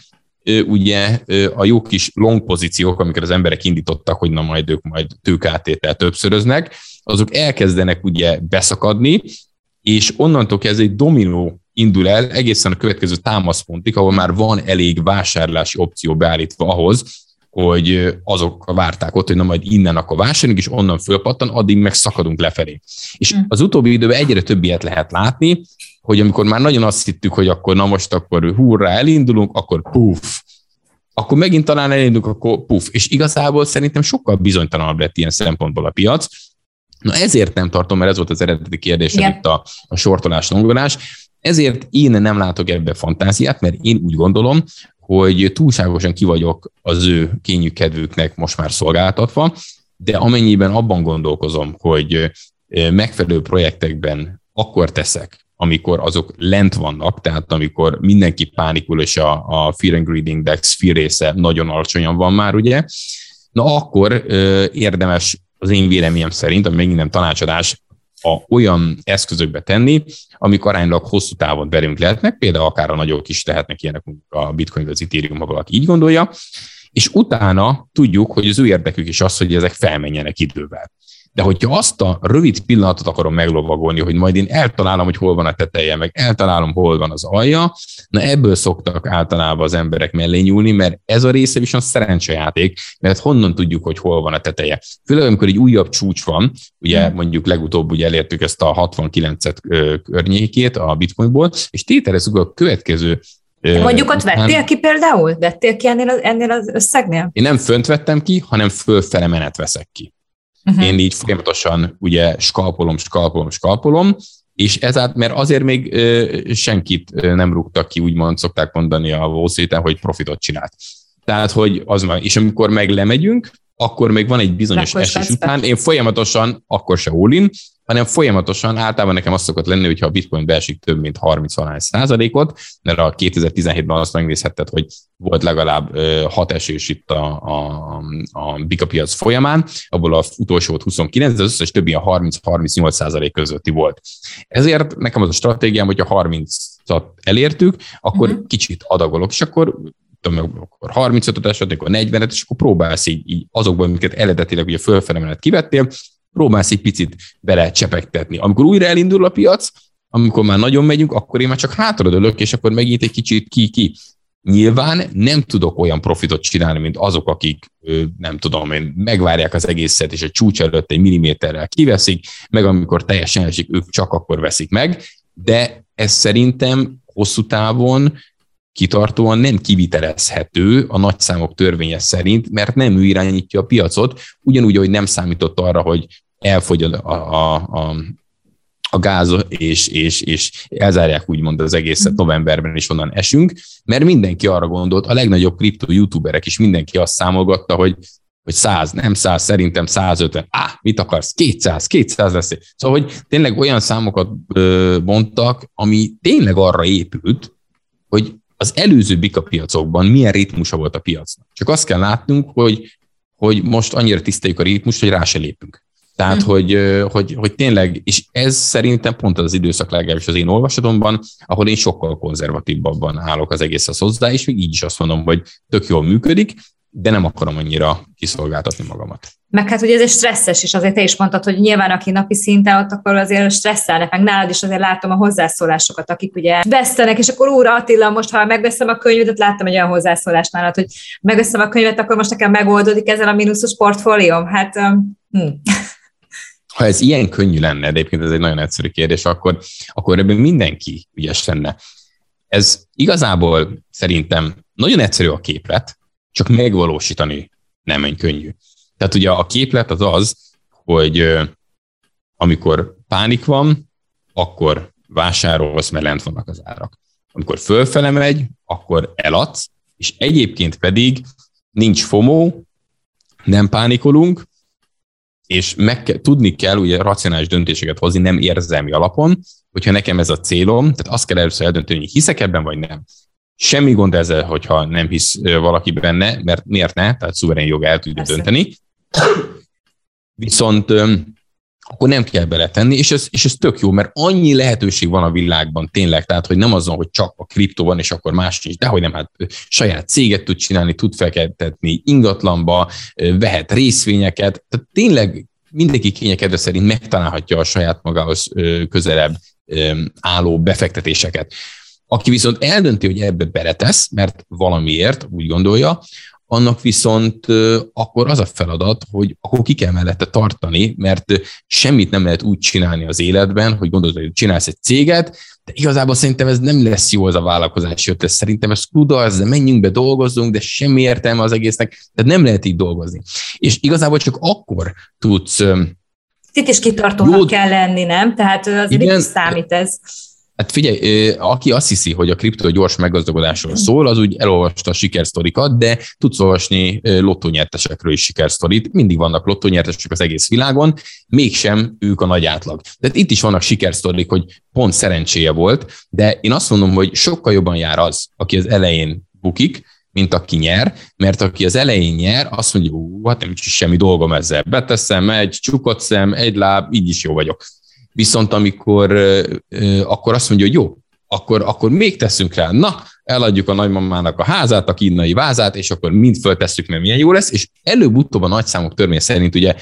ugye a jó kis long pozíciók, amikor az emberek indítottak, hogy na majd ők majd tőkátétel többszöröznek, azok elkezdenek ugye beszakadni, és onnantól kezdve egy dominó indul el egészen a következő támaszpontig, ahol már van elég vásárlási opció beállítva ahhoz, hogy azok várták ott, hogy na majd innen akkor vásárolunk, és onnan fölpattan, addig meg szakadunk lefelé. És hm. az utóbbi időben egyre több ilyet lehet látni, hogy amikor már nagyon azt hittük, hogy akkor na most akkor hurrá elindulunk, akkor puf, akkor megint talán elindulunk, akkor puf. És igazából szerintem sokkal bizonytalanabb lett ilyen szempontból a piac, Na ezért nem tartom, mert ez volt az eredeti kérdés, itt a, a sortolás, longolás. Ezért én nem látok ebbe fantáziát, mert én úgy gondolom, hogy túlságosan ki vagyok az ő kényű kedvüknek most már szolgáltatva, de amennyiben abban gondolkozom, hogy megfelelő projektekben akkor teszek, amikor azok lent vannak, tehát amikor mindenki pánikul, és a, a Fear and Greed Index fear része nagyon alacsonyan van már, ugye, na akkor érdemes az én véleményem szerint, ami megint nem tanácsadás, a olyan eszközökbe tenni, amik aránylag hosszú távon belünk lehetnek, például akár a nagyok is tehetnek ilyenek, a Bitcoin vagy az Ethereum, ha valaki így gondolja, és utána tudjuk, hogy az ő érdekük is az, hogy ezek felmenjenek idővel. De hogyha azt a rövid pillanatot akarom meglovagolni, hogy majd én eltalálom, hogy hol van a teteje, meg eltalálom, hol van az alja, na ebből szoktak általában az emberek mellé nyúlni, mert ez a része viszont szerencsejáték, mert honnan tudjuk, hogy hol van a teteje. Főleg, amikor egy újabb csúcs van, ugye hmm. mondjuk legutóbb ugye elértük ezt a 69-et környékét a bitcoinból, és tételezzük a következő Mondjuk ott vettél ki például? Vettél ki ennél az, ennél az összegnél? Én nem fönt vettem ki, hanem fölfele menet veszek ki. Uh-huh. Én így folyamatosan ugye skalpolom, skalpolom, skalpolom, és ezáltal, mert azért még senkit nem rúgtak ki, úgymond szokták mondani a wall hogy profitot csinált. Tehát, hogy az már, és amikor meg lemegyünk, akkor még van egy bizonyos akkor esés után, én folyamatosan, akkor se all hanem folyamatosan általában nekem azt szokott lenni, hogyha a bitcoin beesik több mint 30 százalékot, mert a 2017-ben azt megnézhetted, hogy volt legalább hat esés itt a, a, a Bika piac folyamán, abból az utolsó volt 29, de az összes többi a 30-38 százalék közötti volt. Ezért nekem az a stratégiám, hogyha 30-at elértük, akkor uh-huh. kicsit adagolok, és akkor tudom, akkor 35-öt esetleg, akkor 40-et, és akkor próbálsz így, így azokban, amiket eredetileg ugye fölfele kivettél, próbálsz egy picit bele csepegtetni. Amikor újra elindul a piac, amikor már nagyon megyünk, akkor én már csak hátradőlök, és akkor megint egy kicsit ki-ki. Nyilván nem tudok olyan profitot csinálni, mint azok, akik nem tudom én, megvárják az egészet, és a csúcs előtt egy milliméterrel kiveszik, meg amikor teljesen esik, ők csak akkor veszik meg, de ez szerintem hosszú távon kitartóan nem kivitelezhető a nagyszámok törvénye szerint, mert nem ő irányítja a piacot, ugyanúgy, hogy nem számított arra, hogy elfogy a, a, a, a gáz, és, és, és elzárják úgymond az egészet novemberben, és onnan esünk, mert mindenki arra gondolt, a legnagyobb kripto youtuberek is mindenki azt számolgatta, hogy hogy 100, nem 100, szerintem 150, á, mit akarsz, 200, 200 lesz. Szóval, hogy tényleg olyan számokat mondtak, ami tényleg arra épült, hogy az előző bika piacokban milyen ritmusa volt a piacnak. Csak azt kell látnunk, hogy, hogy most annyira tiszteljük a ritmust, hogy rá se lépünk. Tehát, hmm. hogy, hogy, hogy tényleg, és ez szerintem pont az, az időszak legalábbis az én olvasatomban, ahol én sokkal konzervatívabban állok az egészhez hozzá, és még így is azt mondom, hogy tök jól működik, de nem akarom annyira kiszolgáltatni magamat. Meg hát ugye ez egy stresszes is, azért te is mondtad, hogy nyilván aki napi szinten ott, akkor azért stresszelnek, meg nálad is azért látom a hozzászólásokat, akik ugye vesztenek, és akkor úr Attila, most ha megveszem a könyvet, láttam egy olyan hozzászólást nálad, hogy megveszem a könyvet, akkor most nekem megoldódik ezzel a mínuszos portfólióm. Hát, hm. Ha ez ilyen könnyű lenne, egyébként ez egy nagyon egyszerű kérdés, akkor, akkor ebben mindenki ügyes lenne. Ez igazából szerintem nagyon egyszerű a képlet, csak megvalósítani nem egy könnyű. Tehát ugye a képlet az az, hogy amikor pánik van, akkor vásárolsz, mert lent vannak az árak. Amikor fölfele megy, akkor eladsz, és egyébként pedig nincs FOMO, nem pánikolunk, és meg kell, tudni kell ugye racionális döntéseket hozni, nem érzelmi alapon, hogyha nekem ez a célom, tehát azt kell először eldönteni, hogy hiszek ebben, vagy nem. Semmi gond ezzel, hogyha nem hisz valaki benne, mert miért ne, tehát szuverén jog el tudja Persze. dönteni. Viszont akkor nem kell beletenni, és ez, és ez tök jó, mert annyi lehetőség van a világban tényleg, tehát hogy nem azon, hogy csak a kriptó van, és akkor más nincs, de hogy nem, hát saját céget tud csinálni, tud felkeltetni ingatlanba, vehet részvényeket, tehát tényleg mindenki kényekedve szerint megtalálhatja a saját magához közelebb álló befektetéseket. Aki viszont eldönti, hogy ebbe beletesz, mert valamiért úgy gondolja, annak viszont akkor az a feladat, hogy akkor ki kell mellette tartani, mert semmit nem lehet úgy csinálni az életben, hogy gondolod, hogy csinálsz egy céget, de igazából szerintem ez nem lesz jó az a vállalkozási ötlet. Szerintem ez kudarc, de menjünk be, dolgozzunk, de semmi értelme az egésznek, tehát nem lehet így dolgozni. És igazából csak akkor tudsz itt is kitartónak jó, kell lenni, nem? Tehát azért igen, is számít ez. Hát figyelj, aki azt hiszi, hogy a kriptó gyors meggazdagodásról szól, az úgy elolvasta a sikersztorikat, de tudsz olvasni lottónyertesekről is sikersztorit. Mindig vannak lottónyertesek az egész világon, mégsem ők a nagy átlag. Tehát itt is vannak sikersztorik, hogy pont szerencséje volt, de én azt mondom, hogy sokkal jobban jár az, aki az elején bukik, mint aki nyer, mert aki az elején nyer, azt mondja, hogy hát nem is semmi dolgom ezzel. Beteszem egy csukott szem, egy láb, így is jó vagyok. Viszont amikor akkor azt mondja, hogy jó, akkor, akkor még teszünk rá. Na, eladjuk a nagymamának a házát, a kínai vázát, és akkor mind föltesszük, mert milyen jó lesz, és előbb-utóbb a nagyszámok törvény szerint ugye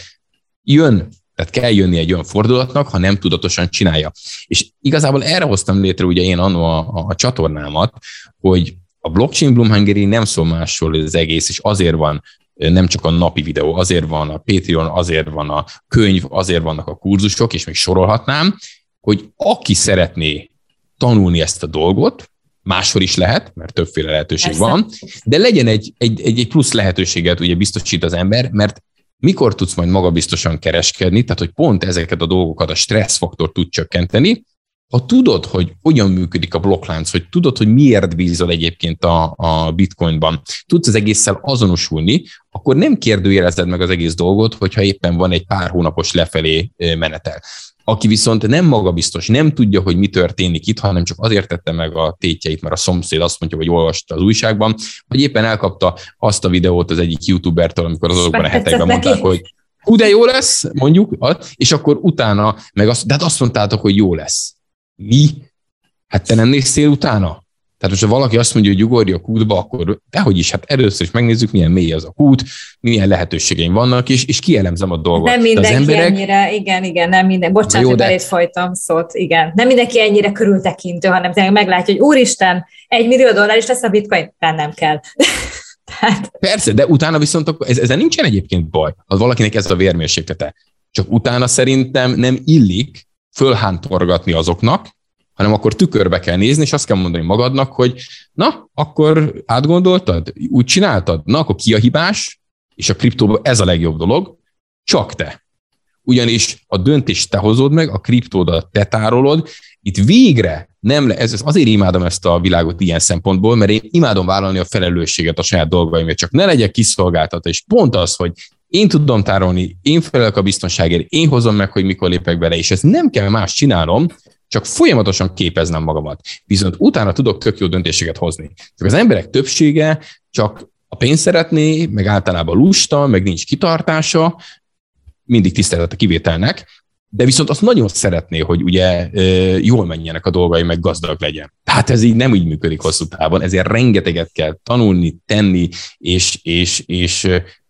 jön tehát kell jönni egy olyan fordulatnak, ha nem tudatosan csinálja. És igazából erre hoztam létre ugye én annó a, a, a csatornámat, hogy a blockchain Bloom Hungary nem szól másról az egész, és azért van nem csak a napi videó, azért van a Patreon, azért van a könyv, azért vannak a kurzusok, és még sorolhatnám, hogy aki szeretné tanulni ezt a dolgot, máshol is lehet, mert többféle lehetőség Persze. van, de legyen egy, egy, egy, egy plusz lehetőséget ugye biztosít az ember, mert mikor tudsz majd magabiztosan kereskedni, tehát hogy pont ezeket a dolgokat, a stresszfaktor tud csökkenteni, ha tudod, hogy hogyan működik a blokklánc, hogy tudod, hogy miért bízol egyébként a, a bitcoinban, tudsz az egésszel azonosulni, akkor nem kérdőjelezed meg az egész dolgot, hogyha éppen van egy pár hónapos lefelé menetel. Aki viszont nem magabiztos, nem tudja, hogy mi történik itt, hanem csak azért tette meg a tétjeit, mert a szomszéd azt mondja, hogy olvasta az újságban, vagy éppen elkapta azt a videót az egyik youtubertől, amikor azokban a hetekben mondták, hogy hú, de jó lesz, mondjuk, és akkor utána meg azt, de hát azt mondtátok, hogy jó lesz. Mi? Hát te nem néztél utána? Tehát, hogyha valaki azt mondja, hogy ugorj a kútba, akkor dehogy is, hát először is megnézzük, milyen mély az a kút, milyen lehetőségeim vannak, és, és kielemzem a dolgot. Nem mindenki az emberek... ennyire, igen, igen, nem minden, bocsánat, hogy de... belét folytam szót, igen. Nem mindenki ennyire körültekintő, hanem tényleg meglátja, hogy úristen, egy millió dollár is lesz a bitcoin, nem, nem kell. Tehát... Persze, de utána viszont akkor, ez, ezen nincsen egyébként baj, az valakinek ez a vérmérséklete. Csak utána szerintem nem illik fölhántorgatni azoknak, hanem akkor tükörbe kell nézni, és azt kell mondani magadnak, hogy na, akkor átgondoltad, úgy csináltad, na, akkor ki a hibás, és a kriptóban ez a legjobb dolog, csak te. Ugyanis a döntést te hozod meg, a kriptódat te tárolod, itt végre nem le, ez, azért imádom ezt a világot ilyen szempontból, mert én imádom vállalni a felelősséget a saját dolgaimért, csak ne legyek kiszolgáltatva, és pont az, hogy én tudom tárolni, én felelek a biztonságért, én hozom meg, hogy mikor lépek bele, és ezt nem kell más csinálnom, csak folyamatosan képeznem magamat. Viszont utána tudok tök jó döntéseket hozni. Csak az emberek többsége csak a pénzt szeretné, meg általában lusta, meg nincs kitartása, mindig tisztelet a kivételnek, de viszont azt nagyon szeretné, hogy ugye jól menjenek a dolgai, meg gazdag legyen. Tehát ez így nem így működik hosszú távon, ezért rengeteget kell tanulni, tenni, és, és, és,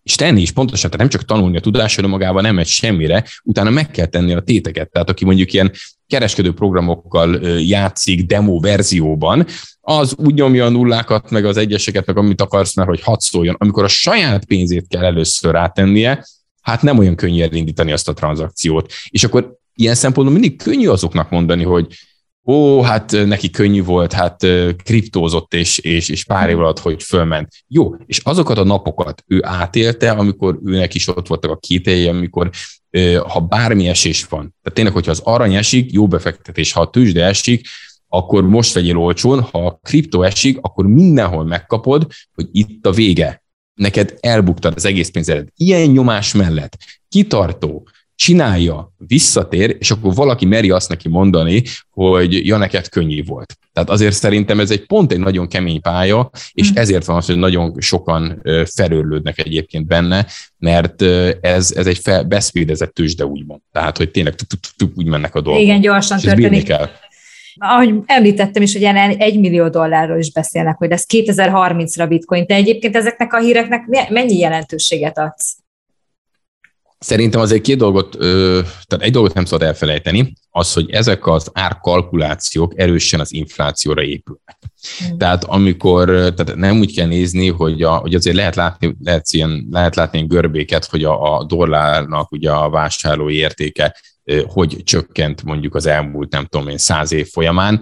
és tenni is pontosan, tehát nem csak tanulni a tudásról magában nem megy semmire, utána meg kell tenni a téteket. Tehát aki mondjuk ilyen kereskedő programokkal játszik demo verzióban, az úgy nyomja a nullákat, meg az egyeseket, meg amit akarsz, mert hogy hadd szóljon. Amikor a saját pénzét kell először rátennie, hát nem olyan könnyű elindítani azt a tranzakciót. És akkor ilyen szempontból mindig könnyű azoknak mondani, hogy ó, hát neki könnyű volt, hát kriptózott, és, és, és pár év alatt, hogy fölment. Jó, és azokat a napokat ő átélte, amikor őnek is ott voltak a kételjei, amikor ha bármi esés van, tehát tényleg, hogyha az arany esik, jó befektetés, ha a tőzsde esik, akkor most vegyél olcsón, ha a kriptó esik, akkor mindenhol megkapod, hogy itt a vége. Neked elbuktad az egész pénzedet. Ilyen nyomás mellett kitartó, csinálja, visszatér, és akkor valaki meri azt neki mondani, hogy ja, neked könnyű volt. Tehát azért szerintem ez egy pont egy nagyon kemény pálya, és mm. ezért van az, hogy nagyon sokan felőrlődnek egyébként benne, mert ez, ez egy fel, beszvédezett tőzsde úgymond. Tehát, hogy tényleg úgy mennek a dolgok. Igen, gyorsan történik. Kell. Ahogy említettem is, hogy egy millió dollárról is beszélnek, hogy ez 2030-ra bitcoin. Te egyébként ezeknek a híreknek mennyi jelentőséget adsz? Szerintem azért két dolgot, tehát egy dolgot nem szabad elfelejteni, az, hogy ezek az árkalkulációk erősen az inflációra épülnek. Mm. Tehát amikor, tehát nem úgy kell nézni, hogy, a, hogy azért lehet látni, lehet, ilyen, lehet látni ilyen görbéket, hogy a, a dollárnak ugye a vásárlói értéke hogy csökkent mondjuk az elmúlt, nem tudom én, száz év folyamán,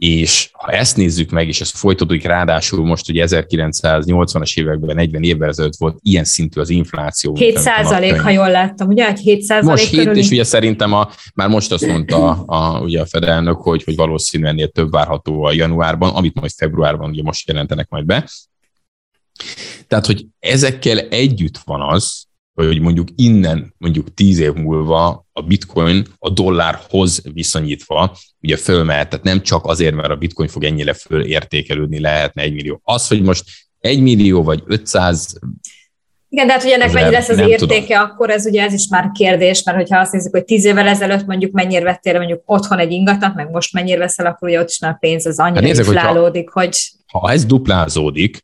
és ha ezt nézzük meg, és ez folytatódik, ráadásul most ugye 1980-as években, 40 évvel ezelőtt volt ilyen szintű az infláció. 7 százalék, ha jól láttam, ugye? Egy 7 százalék Most 7, körüli? és ugye szerintem a, már most azt mondta a, ugye a fedelnök, hogy, hogy valószínűleg ennél több várható a januárban, amit majd februárban ugye most jelentenek majd be. Tehát, hogy ezekkel együtt van az, hogy mondjuk innen, mondjuk tíz év múlva a bitcoin a dollárhoz viszonyítva ugye fölmehet, tehát nem csak azért, mert a bitcoin fog ennyire fölértékelődni, lehetne egy millió. Az, hogy most egy millió vagy 500 igen, de hát, hogy ennek mennyi lesz az értéke, tudom. akkor ez ugye ez is már kérdés, mert hogyha azt nézzük, hogy tíz évvel ezelőtt mondjuk mennyire vettél mondjuk otthon egy ingatlant, meg most mennyire veszel, akkor ugye ott is már a pénz az annyira hát nézzük, inflálódik, hogy... Ha ez duplázódik,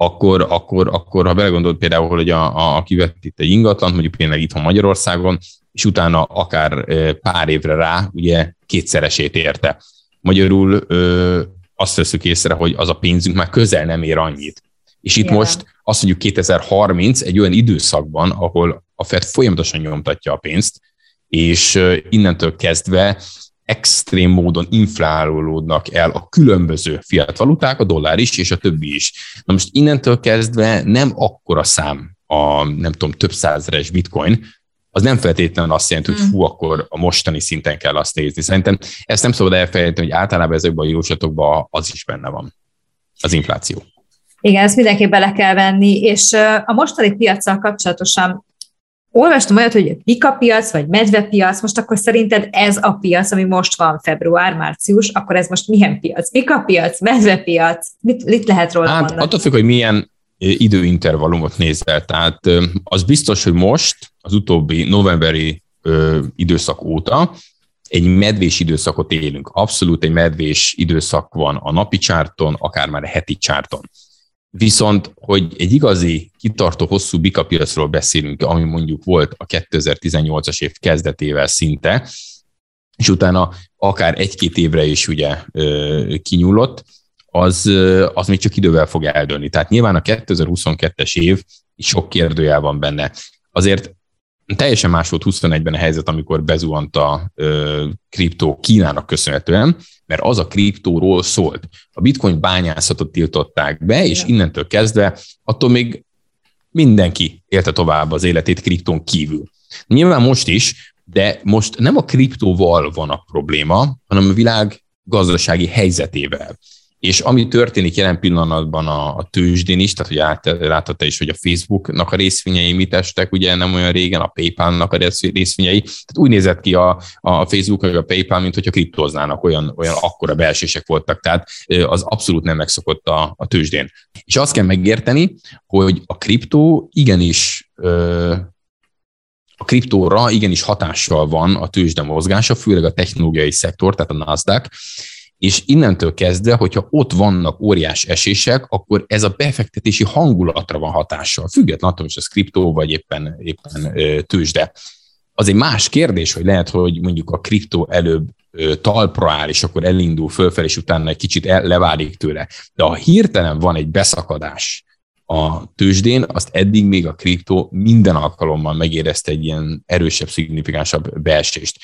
akkor, akkor, akkor ha belegondolod például, hogy a, a, kivett itt egy ingatlan, mondjuk például itthon Magyarországon, és utána akár pár évre rá, ugye kétszeresét érte. Magyarul ö, azt veszük észre, hogy az a pénzünk már közel nem ér annyit. És itt yeah. most azt mondjuk 2030 egy olyan időszakban, ahol a Fed folyamatosan nyomtatja a pénzt, és innentől kezdve extrém módon inflálódnak el a különböző fiat valuták, a dollár is, és a többi is. Na most innentől kezdve nem akkora szám a, nem tudom, több százeres bitcoin, az nem feltétlenül azt jelenti, hogy hmm. fú, akkor a mostani szinten kell azt nézni. Szerintem ezt nem szabad elfelejteni, hogy általában ezekben a jóslatokban az is benne van, az infláció. Igen, ezt mindenképp bele kell venni, és a mostani piacsal kapcsolatosan olvastam olyat, hogy pika piac, vagy medvepiac, most akkor szerinted ez a piac, ami most van február, március, akkor ez most milyen piac? Pika piac, medvepiac, mit, mit lehet róla hát, mondani? Attól függ, hogy milyen időintervallumot nézel. Tehát az biztos, hogy most, az utóbbi novemberi ö, időszak óta egy medvés időszakot élünk. Abszolút egy medvés időszak van a napi csárton, akár már a heti csárton. Viszont, hogy egy igazi, kitartó, hosszú bikapiacról beszélünk, ami mondjuk volt a 2018-as év kezdetével szinte, és utána akár egy-két évre is ugye kinyúlott, az, az még csak idővel fog eldőlni. Tehát nyilván a 2022-es év sok kérdőjel van benne. Azért teljesen más volt 21-ben a helyzet, amikor bezuhant a ö, kriptó Kínának köszönhetően, mert az a kriptóról szólt. A bitcoin bányászatot tiltották be, és innentől kezdve attól még mindenki élte tovább az életét kriptón kívül. Nyilván most is, de most nem a kriptóval van a probléma, hanem a világ gazdasági helyzetével. És ami történik jelen pillanatban a, a tőzsdén is, tehát hogy át, láthatta is, hogy a Facebooknak a részvényei mit estek, ugye nem olyan régen, a PayPal-nak a részvényei. Tehát úgy nézett ki a, a Facebook, vagy a PayPal, mint hogyha kriptoznának, olyan, olyan akkora belsések voltak. Tehát az abszolút nem megszokott a, a tőzsdén. És azt kell megérteni, hogy a kriptó igenis a kriptóra igenis hatással van a tőzsde mozgása, főleg a technológiai szektor, tehát a NASDAQ, és innentől kezdve, hogyha ott vannak óriás esések, akkor ez a befektetési hangulatra van hatással, függetlenül attól, hogy ez kriptó vagy éppen, éppen tőzsde. Az egy más kérdés, hogy lehet, hogy mondjuk a kriptó előbb talpra áll, és akkor elindul fölfelé, és utána egy kicsit el, leválik tőle. De ha hirtelen van egy beszakadás a tőzsdén, azt eddig még a kriptó minden alkalommal megérezte egy ilyen erősebb, szignifikánsabb beesést.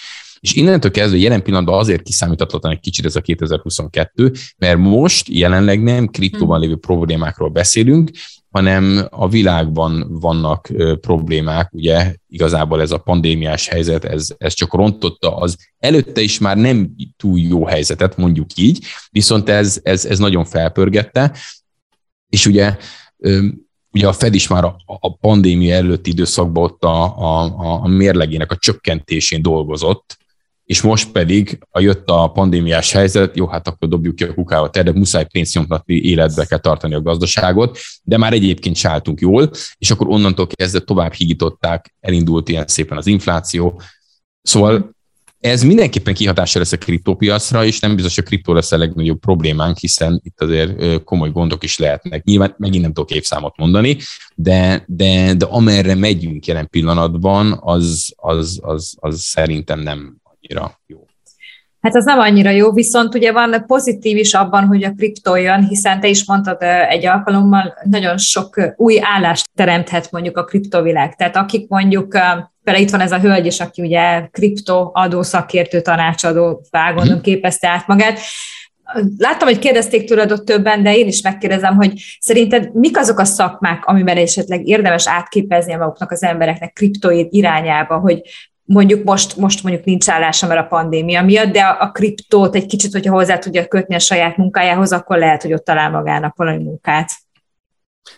És innentől kezdve jelen pillanatban azért kiszámíthatatlan egy kicsit ez a 2022, mert most jelenleg nem kriptóban lévő problémákról beszélünk, hanem a világban vannak problémák, ugye igazából ez a pandémiás helyzet, ez, ez csak rontotta az előtte is már nem túl jó helyzetet, mondjuk így, viszont ez, ez, ez nagyon felpörgette, és ugye ugye a Fed is már a, a pandémia előtti időszakban ott a, a, a mérlegének a csökkentésén dolgozott, és most pedig a jött a pandémiás helyzet, jó, hát akkor dobjuk ki a kukába, de muszáj pénzt nyomtatni, életbe kell tartani a gazdaságot, de már egyébként sáltunk jól, és akkor onnantól kezdve tovább hígították, elindult ilyen szépen az infláció. Szóval ez mindenképpen kihatása lesz a kriptópiacra, és nem biztos, hogy a kriptó lesz a legnagyobb problémánk, hiszen itt azért komoly gondok is lehetnek. Nyilván megint nem tudok évszámot mondani, de, de, de amerre megyünk jelen pillanatban, az, az, az, az szerintem nem annyira jó. Hát az nem annyira jó, viszont ugye van pozitív is abban, hogy a kriptó jön, hiszen te is mondtad egy alkalommal, nagyon sok új állást teremthet mondjuk a kriptovilág. Tehát akik mondjuk, például itt van ez a hölgy is, aki ugye kripto adó szakértő, tanácsadó, gondolom mhm. képezte át magát, Láttam, hogy kérdezték tőled ott többen, de én is megkérdezem, hogy szerinted mik azok a szakmák, amiben esetleg érdemes átképezni maguknak az embereknek kriptoid irányába, hogy mondjuk most, most mondjuk nincs állása, mert a pandémia miatt, de a, a kriptót egy kicsit, hogyha hozzá tudja kötni a saját munkájához, akkor lehet, hogy ott talál magának valami munkát.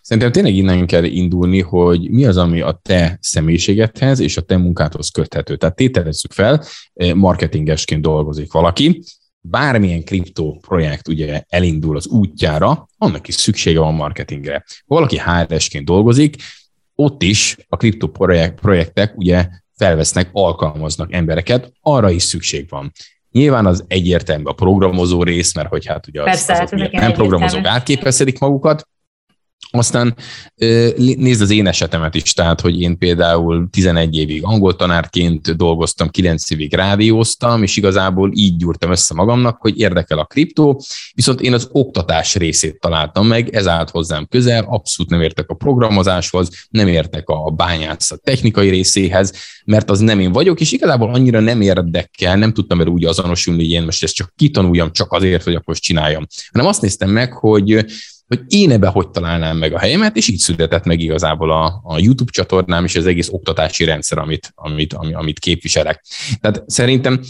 Szerintem tényleg innen kell indulni, hogy mi az, ami a te személyiségedhez és a te munkádhoz köthető. Tehát tételezzük fel, eh, marketingesként dolgozik valaki, bármilyen kriptó projekt ugye elindul az útjára, annak is szüksége van marketingre. Ha valaki HR-esként dolgozik, ott is a kriptó projektek ugye felvesznek, alkalmaznak embereket, arra is szükség van. Nyilván az egyértelmű a programozó rész, mert hogy hát ugye az, Persze, azok hát nem programozók átképezhetik magukat, Aztán nézd az én esetemet is, tehát, hogy én például 11 évig angol tanárként dolgoztam, 9 évig rádióztam, és igazából így gyúrtam össze magamnak, hogy érdekel a kriptó, viszont én az oktatás részét találtam meg, ez állt hozzám közel, abszolút nem értek a programozáshoz, nem értek a bányászat technikai részéhez, mert az nem én vagyok, és igazából annyira nem érdekel, nem tudtam erre úgy azonosulni, hogy én most ezt csak kitanuljam, csak azért, hogy akkor csináljam, hanem azt néztem meg, hogy hogy én ebbe hogy találnám meg a helyemet, és így született meg igazából a, a YouTube csatornám és az egész oktatási rendszer, amit, amit, amit képviselek. Tehát szerintem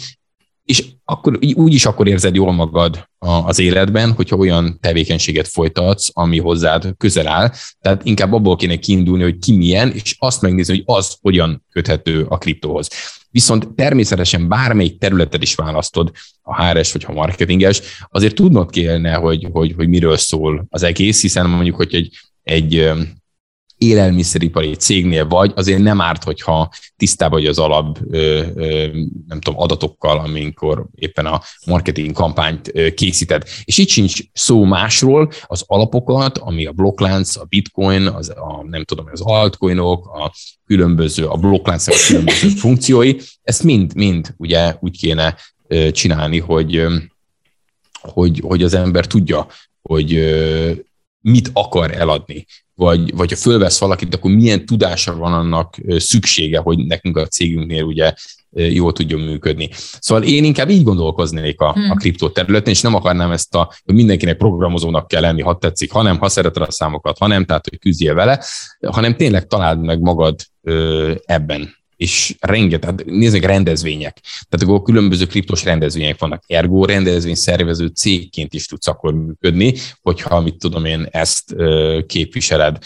és akkor, úgy is akkor érzed jól magad az életben, hogyha olyan tevékenységet folytatsz, ami hozzád közel áll. Tehát inkább abból kéne kiindulni, hogy ki milyen, és azt megnézni, hogy az hogyan köthető a kriptóhoz. Viszont természetesen bármelyik területet is választod, a HRS vagy a marketinges, azért tudnod kéne, hogy, hogy, hogy miről szól az egész, hiszen mondjuk, hogy egy, egy élelmiszeripari cégnél vagy, azért nem árt, hogyha tisztában vagy az alap, nem tudom, adatokkal, amikor éppen a marketing kampányt készíted. És itt sincs szó másról, az alapokat, ami a blokklánc, a bitcoin, az, a, nem tudom, az altcoinok, a különböző, a blokklánc, a különböző funkciói, ezt mind, mind ugye úgy kéne csinálni, hogy, hogy, hogy az ember tudja, hogy mit akar eladni vagy, vagy ha fölvesz valakit, akkor milyen tudása van annak szüksége, hogy nekünk a cégünknél ugye jól tudjon működni. Szóval én inkább így gondolkoznék a, hmm. a kriptó területen, és nem akarnám ezt a, hogy mindenkinek programozónak kell lenni, ha tetszik, hanem ha szereted a számokat, hanem tehát, hogy küzdjél vele, hanem tényleg találd meg magad ebben és rengeteg, nézzük rendezvények. Tehát akkor különböző kriptos rendezvények vannak. Ergo rendezvény szervező cégként is tudsz akkor működni, hogyha, mit tudom én, ezt képviseled.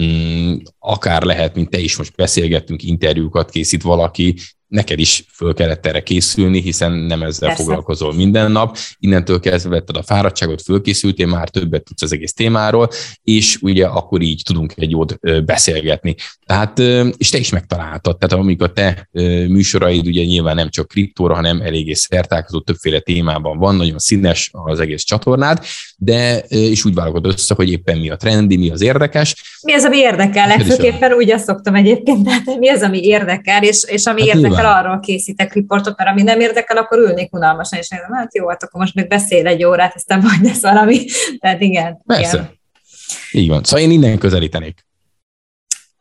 Mm, akár lehet, mint te is most beszélgettünk, interjúkat készít valaki, neked is föl kellett erre készülni, hiszen nem ezzel Persze. foglalkozol minden nap. Innentől kezdve vetted a fáradtságot, fölkészültél, már többet tudsz az egész témáról, és ugye akkor így tudunk egy jót beszélgetni. Tehát, és te is megtaláltad, tehát amik a te műsoraid ugye nyilván nem csak kriptóra, hanem eléggé szertálkozó, többféle témában van, nagyon színes az egész csatornád, de és úgy válogatod össze, hogy éppen mi a trendi, mi az érdekes. Mi az, ami érdekel? Legfőképpen úgy azt szoktam egyébként, tehát mi az, ami érdekel, és, és ami hát érdekel, nyilván. arról készítek riportot, mert ami nem érdekel, akkor ülnék unalmasan, és nézem, hát jó, hát akkor most még beszél egy órát, aztán majd lesz valami. Tehát igen. Persze. Igen. Így van. Szóval én innen közelítenék.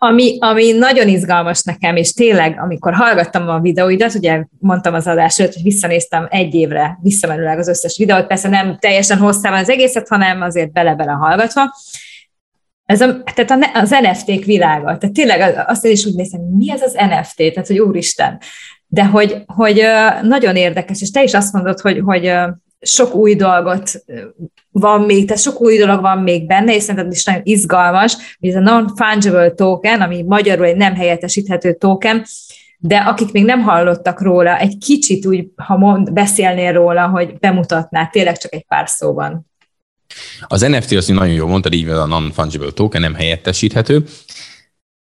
Ami, ami nagyon izgalmas nekem, és tényleg, amikor hallgattam a videóidat, ugye mondtam az adás előtt, hogy visszanéztem egy évre visszamenőleg az összes videót, persze nem teljesen hosszában az egészet, hanem azért bele-bele hallgatva, ez a, tehát az NFT-k világa. Tehát tényleg azt is úgy nézem, mi ez az NFT? Tehát, hogy úristen. De hogy, hogy nagyon érdekes, és te is azt mondod, hogy, hogy sok új dolgot van még, tehát sok új dolog van még benne, és szerintem is nagyon izgalmas, hogy ez a non-fungible token, ami magyarul egy nem helyettesíthető token, de akik még nem hallottak róla, egy kicsit úgy, ha mond, beszélnél róla, hogy bemutatná tényleg csak egy pár szóban. Az NFT azt nagyon jól mondtad, így a non-fungible token, nem helyettesíthető.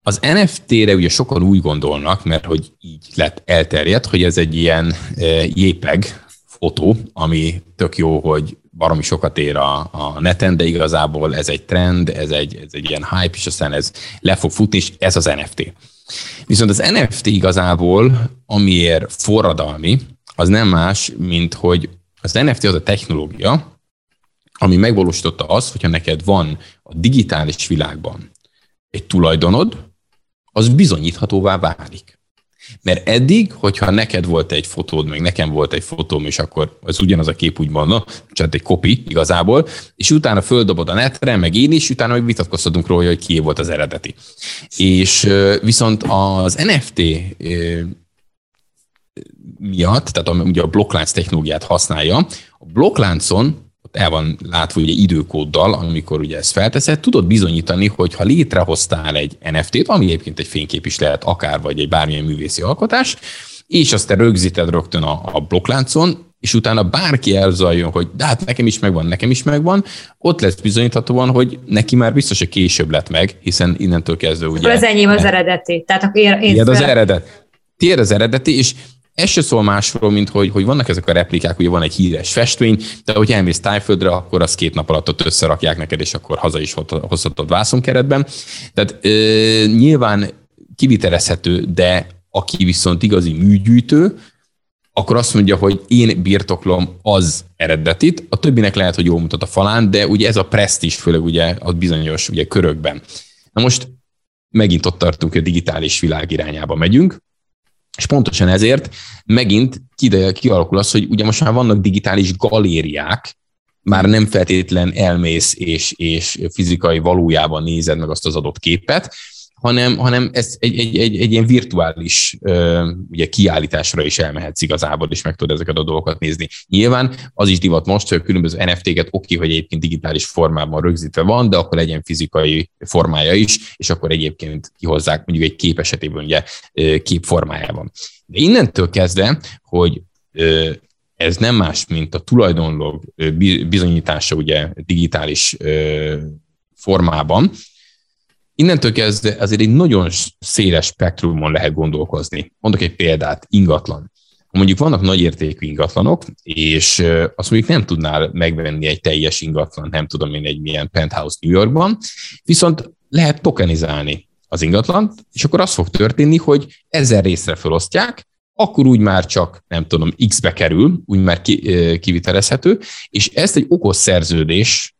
Az NFT-re ugye sokan úgy gondolnak, mert hogy így lett elterjedt, hogy ez egy ilyen e, JPEG fotó, ami tök jó, hogy baromi sokat ér a, a neten, de igazából ez egy trend, ez egy, ez egy ilyen hype, és aztán ez le fog futni, és ez az NFT. Viszont az NFT igazából, amiért forradalmi, az nem más, mint hogy az NFT az a technológia, ami megvalósította azt, hogyha neked van a digitális világban egy tulajdonod, az bizonyíthatóvá válik. Mert eddig, hogyha neked volt egy fotód, meg nekem volt egy fotóm, és akkor az ugyanaz a kép úgy van, csak egy kopi igazából, és utána földobod a netre, meg én is, utána meg vitatkoztatunk róla, hogy kié volt az eredeti. És viszont az NFT miatt, tehát ugye a blokklánc technológiát használja, a blokkláncon el van látva ugye időkóddal, amikor ugye ezt felteszed, tudod bizonyítani, hogy ha létrehoztál egy NFT-t, ami egyébként egy fénykép is lehet akár, vagy egy bármilyen művészi alkotás, és azt te rögzíted rögtön a, a blokkláncon, és utána bárki elzajjon, hogy de hát nekem is megvan, nekem is megvan, ott lesz bizonyíthatóan, hogy neki már biztos, hogy később lett meg, hiszen innentől kezdve ugye... Az enyém az eredeti. Tehát akkor én, én az eredet. Tiéd az eredeti, és ez se szól másról, mint hogy, hogy vannak ezek a replikák, ugye van egy híres festmény, de hogy elmész tájföldre, akkor az két nap alatt ott összerakják neked, és akkor haza is hozhatod vászonkeretben. Tehát ö, nyilván kivitelezhető, de aki viszont igazi műgyűjtő, akkor azt mondja, hogy én birtoklom az eredetit, a többinek lehet, hogy jól mutat a falán, de ugye ez a presztis, főleg ugye a bizonyos ugye körökben. Na most megint ott tartunk, hogy a digitális világ irányába megyünk, és pontosan ezért megint kialakul az, hogy ugye most már vannak digitális galériák, már nem feltétlen elmész és, és fizikai valójában nézed meg azt az adott képet, hanem, hanem ez egy, egy, egy, egy ilyen virtuális ugye, kiállításra is elmehetsz igazából, és meg tudod ezeket a dolgokat nézni. Nyilván az is divat most, hogy a különböző NFT-ket oké, hogy egyébként digitális formában rögzítve van, de akkor legyen fizikai formája is, és akkor egyébként kihozzák mondjuk egy kép esetében ugye kép formájában. De innentől kezdve, hogy ez nem más, mint a tulajdonlók bizonyítása ugye digitális formában, Innentől kezdve azért egy nagyon széles spektrumon lehet gondolkozni. Mondok egy példát, ingatlan. Mondjuk vannak nagyértékű ingatlanok, és azt mondjuk nem tudnál megvenni egy teljes ingatlan, nem tudom én egy milyen penthouse New Yorkban, viszont lehet tokenizálni az ingatlant, és akkor az fog történni, hogy ezer részre felosztják, akkor úgy már csak, nem tudom, X-be kerül, úgy már kivitelezhető, és ezt egy okos szerződés,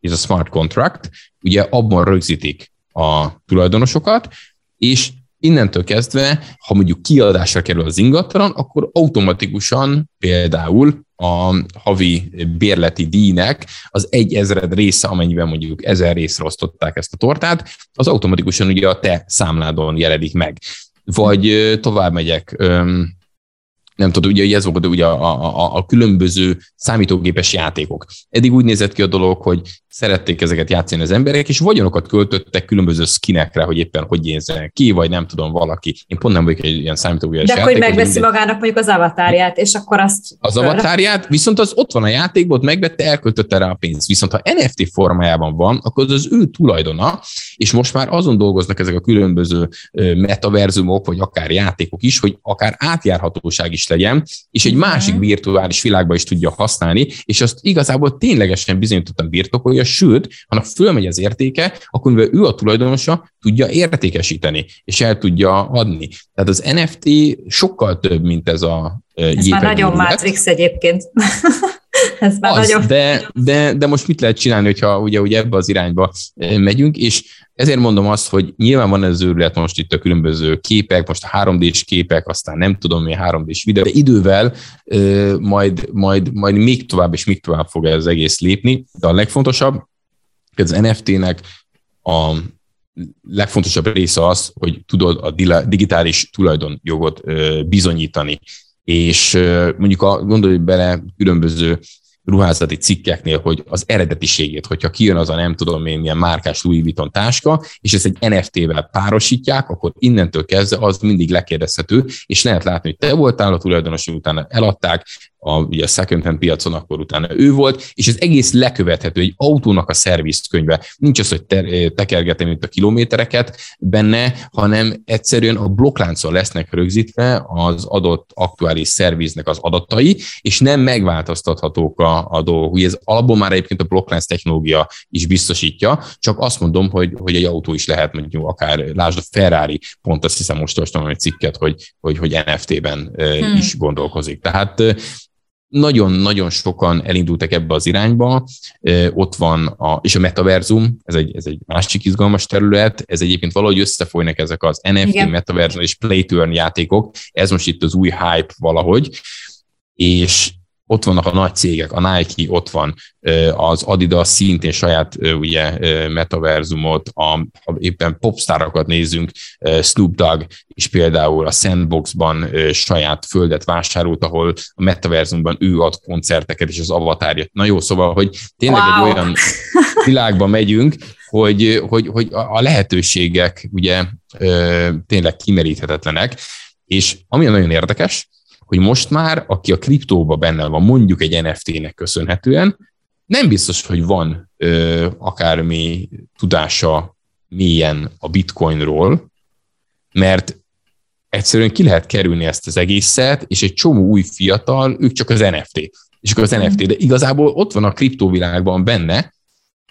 ez a smart contract, ugye abban rögzítik, a tulajdonosokat, és innentől kezdve, ha mondjuk kiadásra kerül az ingatlan, akkor automatikusan például a havi bérleti díjnek az egy ezred része, amennyiben mondjuk ezer részre osztották ezt a tortát, az automatikusan ugye a te számládon jelenik meg. Vagy tovább megyek, nem tudom, ugye ez volt ugye a, a, a különböző számítógépes játékok. Eddig úgy nézett ki a dolog, hogy szerették ezeket játszani az emberek, és vagyonokat költöttek különböző skinekre, hogy éppen hogy nézzenek ki, vagy nem tudom, valaki. Én pont nem vagyok egy ilyen számítógépes De akkor megveszi minden... magának mondjuk az avatárját, és akkor azt... Az avatárját, viszont az ott van a játékban, megvette, elköltötte rá a pénzt. Viszont ha NFT formájában van, akkor az az ő tulajdona, és most már azon dolgoznak ezek a különböző metaverzumok, vagy akár játékok is, hogy akár átjárhatóság is legyen, és egy másik virtuális világba is tudja használni, és azt igazából ténylegesen bizonyítottan birtokolja, sőt, ha fölmegy az értéke, akkor mivel ő a tulajdonosa, tudja értékesíteni, és el tudja adni. Tehát az NFT sokkal több, mint ez a Ez már nagyon Matrix egyébként. Ez már az, nagyon... de, de, de most mit lehet csinálni, hogyha ugye, ugye ebbe az irányba megyünk, és ezért mondom azt, hogy nyilván van ez őrület most itt a különböző képek, most a 3D-s képek, aztán nem tudom mi 3D-s videó, de idővel majd, majd, majd még tovább és még tovább fog ez egész lépni, de a legfontosabb, az NFT-nek a legfontosabb része az, hogy tudod a digitális tulajdonjogot bizonyítani. És mondjuk a, gondolj bele különböző ruházati cikkeknél, hogy az eredetiségét, hogyha kijön az a nem tudom én milyen márkás Louis Vuitton táska, és ezt egy NFT-vel párosítják, akkor innentől kezdve az mindig lekérdezhető, és lehet látni, hogy te voltál a tulajdonos, utána eladták, a, ugye a second hand piacon, akkor utána ő volt, és ez egész lekövethető, egy autónak a szervizkönyve. Nincs az, hogy te, tekergetem itt a kilométereket benne, hanem egyszerűen a blokkláncon lesznek rögzítve az adott aktuális szerviznek az adatai, és nem megváltoztathatók a, a dolgok. Ugye ez alapból már egyébként a blokklánc technológia is biztosítja, csak azt mondom, hogy, hogy egy autó is lehet mondjuk akár, lásd a Ferrari, pont azt hiszem most olvastam egy cikket, hogy, hogy, hogy NFT-ben hmm. is gondolkozik. Tehát nagyon-nagyon sokan elindultak ebbe az irányba, ott van, a, és a metaverzum, ez egy, ez egy másik izgalmas terület, ez egyébként valahogy összefolynak ezek az NFT, Igen. metaverzum és play turn játékok, ez most itt az új hype valahogy, és ott vannak a nagy cégek, a Nike ott van, az Adidas szintén saját ugye metaverzumot, a, ha éppen popstárokat nézzünk, Snoop Dogg is például a Sandboxban saját földet vásárolt, ahol a metaverzumban ő ad koncerteket, és az avatárja. Na jó, szóval, hogy tényleg wow. egy olyan világba megyünk, hogy, hogy, hogy a lehetőségek ugye tényleg kimeríthetetlenek, és ami nagyon érdekes, hogy most már, aki a kriptóba benne van, mondjuk egy NFT-nek köszönhetően, nem biztos, hogy van ö, akármi tudása mélyen a bitcoinról, mert egyszerűen ki lehet kerülni ezt az egészet, és egy csomó új fiatal, ők csak az NFT. És akkor az NFT, de igazából ott van a kriptóvilágban benne,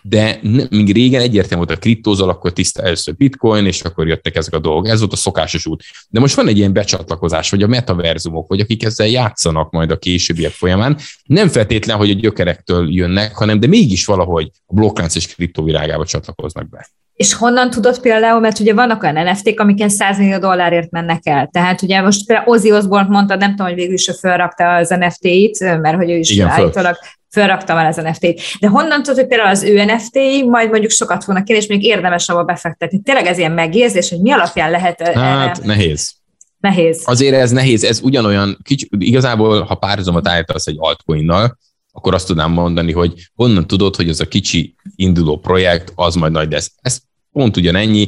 de míg régen egyértelmű volt a kriptózal, akkor tiszta először bitcoin, és akkor jöttek ezek a dolgok. Ez volt a szokásos út. De most van egy ilyen becsatlakozás, vagy a metaverzumok, vagy akik ezzel játszanak majd a későbbiek folyamán. Nem feltétlen, hogy a gyökerektől jönnek, hanem de mégis valahogy a blokklánc és kriptóvilágába csatlakoznak be. És honnan tudod például, mert ugye vannak olyan NFT-k, amiken 100 millió dollárért mennek el. Tehát ugye most például Ozzy Osbourne mondta, nem tudom, hogy végül is ő felrakta az NFT-it, mert hogy ő is Igen, állítólag felrakta már az NFT-t. De honnan tudod, hogy például az ő nft majd mondjuk sokat fognak kérni, és még érdemes abba befektetni. Tényleg ez ilyen megérzés, hogy mi alapján lehet... Hát erre... nehéz. Nehéz. Azért ez nehéz, ez ugyanolyan, kicsi, igazából, ha párhuzamot állítasz egy altcoinnal, akkor azt tudnám mondani, hogy honnan tudod, hogy az a kicsi induló projekt, az majd nagy lesz. Ez pont ugyanennyi.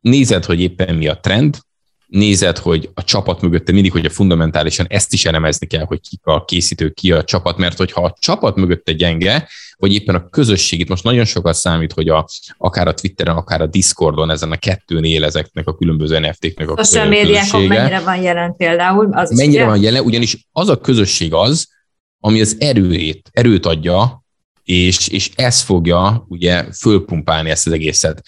Nézed, hogy éppen mi a trend, nézed, hogy a csapat mögötte mindig, hogy a fundamentálisan ezt is elemezni kell, hogy ki a készítő, ki a csapat, mert hogyha a csapat mögötte gyenge, vagy éppen a közösség, itt most nagyon sokat számít, hogy a, akár a Twitteren, akár a Discordon ezen a kettőn él ezeknek a különböző NFT-knek a Social médiákon mennyire van jelen például? Az mennyire van jelen, ugyanis az a közösség az, ami az erőét, erőt adja, és, és ez fogja ugye fölpumpálni ezt az egészet.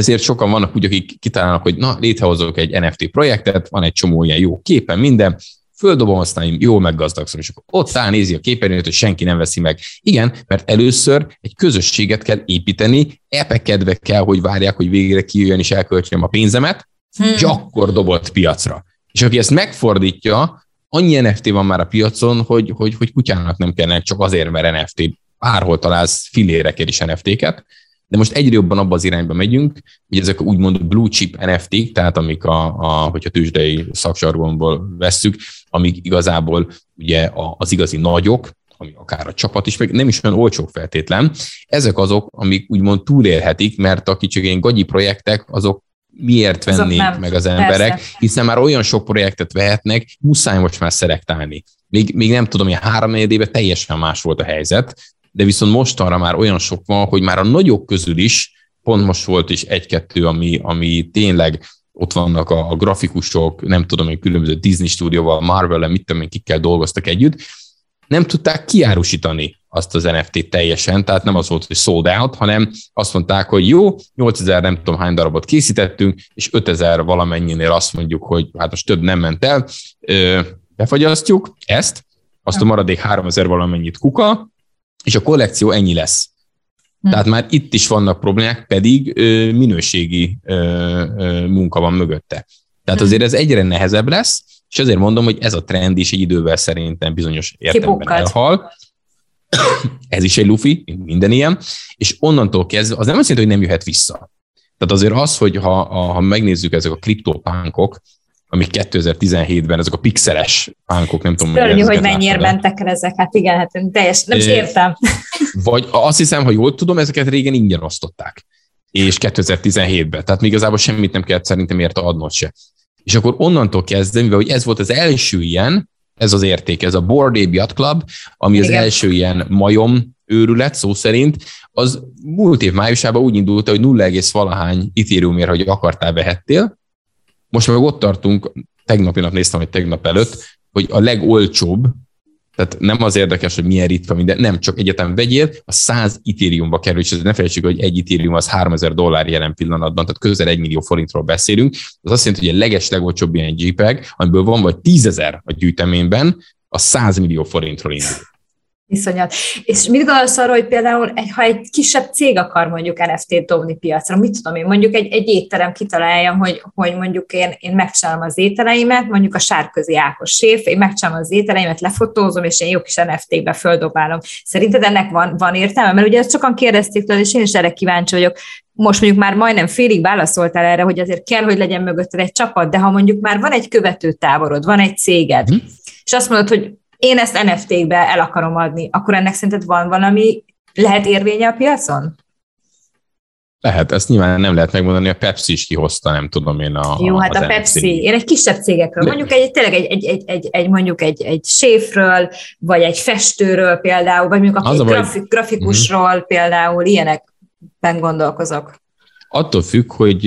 Ezért sokan vannak úgy, akik kitalálnak, hogy na, létrehozok egy NFT projektet, van egy csomó ilyen jó képen, minden, földobom, aztán jól meggazdagszom, és akkor ott áll, nézi a képernyőt, hogy senki nem veszi meg. Igen, mert először egy közösséget kell építeni, epekedve kell, hogy várják, hogy végre kijöjjön és elköltsem a pénzemet, hmm. és akkor dobott piacra. És aki ezt megfordítja, annyi NFT van már a piacon, hogy, hogy, hogy kutyának nem kellene csak azért, mert NFT, bárhol találsz filérekért is NFT-ket, de most egyre jobban abba az irányba megyünk, hogy ezek úgymond blue chip NFT-k, tehát amik, a, a, hogyha tőzsdei szaksargonból vesszük, amik igazából ugye az igazi nagyok, ami akár a csapat is, meg nem is olyan olcsók feltétlen. Ezek azok, amik úgymond túlélhetik, mert a kicsit ilyen gagyi projektek, azok miért vennék azok meg az emberek, persze. hiszen már olyan sok projektet vehetnek, muszáj most már szelektálni. Még, még nem tudom, hogy három éve teljesen más volt a helyzet, de viszont mostanra már olyan sok van, hogy már a nagyok közül is, pont most volt is egy-kettő, ami, ami tényleg ott vannak a, a grafikusok, nem tudom, hogy különböző Disney stúdióval, Marvel-el, mit tudom én, kikkel dolgoztak együtt, nem tudták kiárusítani azt az NFT-t teljesen, tehát nem az volt, hogy sold out, hanem azt mondták, hogy jó, 8000 nem tudom hány darabot készítettünk, és 5000 valamennyinél azt mondjuk, hogy hát most több nem ment el, befagyasztjuk ezt, azt a maradék 3000 valamennyit kuka, és a kollekció ennyi lesz. Hm. Tehát már itt is vannak problémák, pedig ö, minőségi ö, ö, munka van mögötte. Tehát hm. azért ez egyre nehezebb lesz, és azért mondom, hogy ez a trend is egy idővel szerintem bizonyos értelemben elhal. ez is egy lufi, minden ilyen, és onnantól kezdve, az nem azt jelenti, hogy nem jöhet vissza. Tehát azért az, hogy ha, ha megnézzük ezek a kriptopánkok, amik 2017-ben, ezek a pixeles pánkok, nem tudom, Szörnyű, hogy mennyire mentek el ezek, hát igen, hát teljes, nem is értem. Vagy azt hiszem, hogy jól tudom, ezeket régen ingyen osztották. És 2017-ben, tehát még igazából semmit nem kellett szerintem érte adnod se. És akkor onnantól kezdve, mivel hogy ez volt az első ilyen, ez az érték, ez a Board Ape Yacht Club, ami Igen. az első ilyen majom őrület, szó szerint, az múlt év májusában úgy indult, hogy 0, valahány Ethereumért, hogy akartál, vehettél, most meg ott tartunk, tegnapi nap néztem, hogy tegnap előtt, hogy a legolcsóbb, tehát nem az érdekes, hogy milyen ritka minden, nem, csak egyetem vegyél, a 100 Ethereumba kerül, és ne felejtsük, hogy egy Ethereum az 3000 dollár jelen pillanatban, tehát közel 1 millió forintról beszélünk. Az azt jelenti, hogy a leges legolcsóbb ilyen JPEG, amiből van vagy 10 ezer a gyűjteményben, a 100 millió forintról indul. Iszonyat. És mit gondolsz arról, hogy például, egy, ha egy kisebb cég akar mondjuk NFT-t dobni piacra, mit tudom én, mondjuk egy, egy étterem kitalálja, hogy, hogy mondjuk én, én megcsinálom az ételeimet, mondjuk a sárközi Ákos séf, én megcsinálom az ételeimet, lefotózom, és én jó kis NFT-be földobálom. Szerinted ennek van, van értelme? Mert ugye ezt sokan kérdezték tőle, és én is erre kíváncsi vagyok, most mondjuk már majdnem félig válaszoltál erre, hogy azért kell, hogy legyen mögötted egy csapat, de ha mondjuk már van egy követő táborod, van egy céged, mm. és azt mondod, hogy én ezt NFT-kbe el akarom adni, akkor ennek szerinted van valami, lehet érvénye a piacon? Lehet, ezt nyilván nem lehet megmondani, a Pepsi is kihozta, nem tudom én a Jó, hát a Pepsi, én egy kisebb cégekről, mondjuk egy, tényleg egy, egy, egy, egy, egy mondjuk egy, egy séfről, vagy egy festőről például, vagy mondjuk egy grafik, grafikusról uh-huh. például, ilyenekben gondolkozok. Attól függ, hogy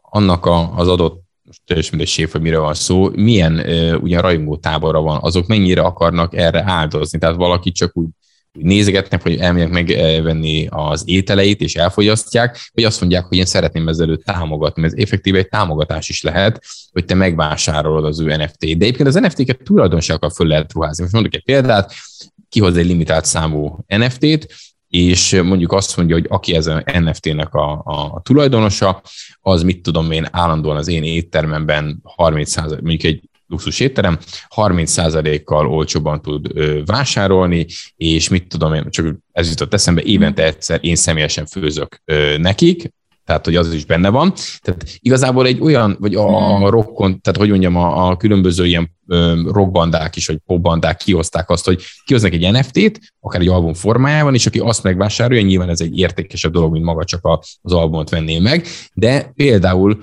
annak a, az adott most teljesen mindegy séf, hogy mire van szó, milyen ugyan rajongó tábora van, azok mennyire akarnak erre áldozni, tehát valaki csak úgy nézegetnek, hogy elmegyek megvenni az ételeit, és elfogyasztják, vagy azt mondják, hogy én szeretném ezzel támogatni. Ez effektíve egy támogatás is lehet, hogy te megvásárolod az ő NFT-t. De egyébként az NFT-ket tulajdonságokkal föl lehet ruházni. Most mondok egy példát, kihoz egy limitált számú NFT-t, és mondjuk azt mondja, hogy aki ez a NFT-nek a, a tulajdonosa, az mit tudom én állandóan az én éttermemben 30 mondjuk egy luxus étterem, 30%-kal olcsóban tud vásárolni, és mit tudom én, csak ez jutott eszembe, évente egyszer én személyesen főzök nekik, tehát hogy az is benne van. Tehát igazából egy olyan, vagy a, a rockon, tehát hogy mondjam, a, a különböző ilyen rockbandák is, vagy popbandák kihozták azt, hogy kihoznak egy NFT-t, akár egy album formájában, és aki azt megvásárolja, nyilván ez egy értékesebb dolog, mint maga csak az albumot venné meg, de például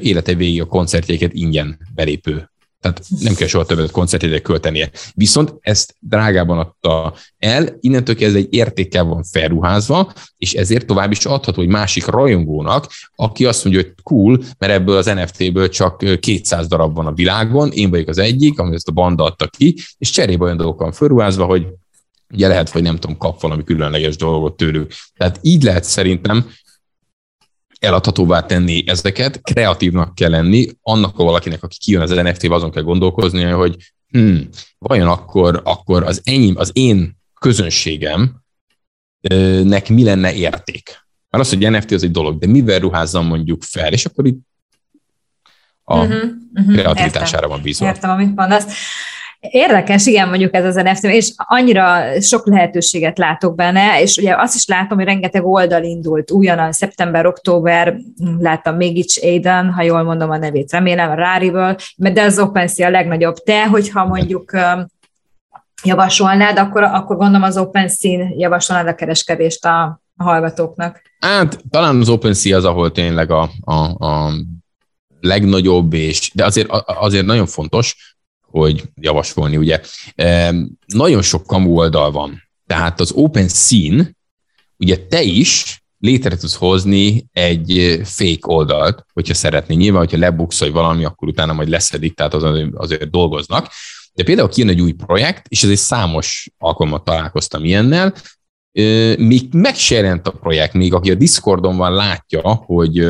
élete végig a koncertjéket ingyen belépő tehát nem kell soha többet koncertjegyek költenie. Viszont ezt drágában adta el, innentől kezdve egy értékkel van felruházva, és ezért tovább is adható egy másik rajongónak, aki azt mondja, hogy cool, mert ebből az NFT-ből csak 200 darab van a világon, én vagyok az egyik, amit ezt a banda adta ki, és cserébe olyan dolgok felruházva, hogy ugye lehet, hogy nem tudom, kap valami különleges dolgot tőlük. Tehát így lehet szerintem eladhatóvá tenni ezeket, kreatívnak kell lenni, annak a valakinek, aki kijön az NFT-be, azon kell gondolkozni, hogy hmm, vajon akkor, akkor az, enyém, az én közönségem nek mi lenne érték? Mert az, hogy NFT az egy dolog, de mivel ruházzam mondjuk fel, és akkor itt a uh-huh, uh-huh, kreativitására értem, van bízva. Értem, amit mondasz. Érdekes, igen, mondjuk ez az NFT, és annyira sok lehetőséget látok benne, és ugye azt is látom, hogy rengeteg oldal indult, újonnan szeptember, október, láttam még itt Aiden, ha jól mondom a nevét, remélem, a Rarival, de az OpenSea a legnagyobb. Te, hogyha mondjuk javasolnád, akkor, akkor gondolom az OpenSea javasolnád a kereskedést a, a hallgatóknak. Hát talán az OpenSea az, ahol tényleg a, a, a legnagyobb, és, de azért, azért nagyon fontos, hogy javasolni, ugye. Nagyon sok kamu oldal van. Tehát az Open Scene, ugye te is létre tudsz hozni egy fake oldalt, hogyha szeretné. Nyilván, hogyha lebukszolj valami, akkor utána majd leszedik, tehát az azért dolgoznak. De például kijön egy új projekt, és ez egy számos alkalommal találkoztam ilyennel, még meg se jelent a projekt, még aki a Discordon van, látja, hogy,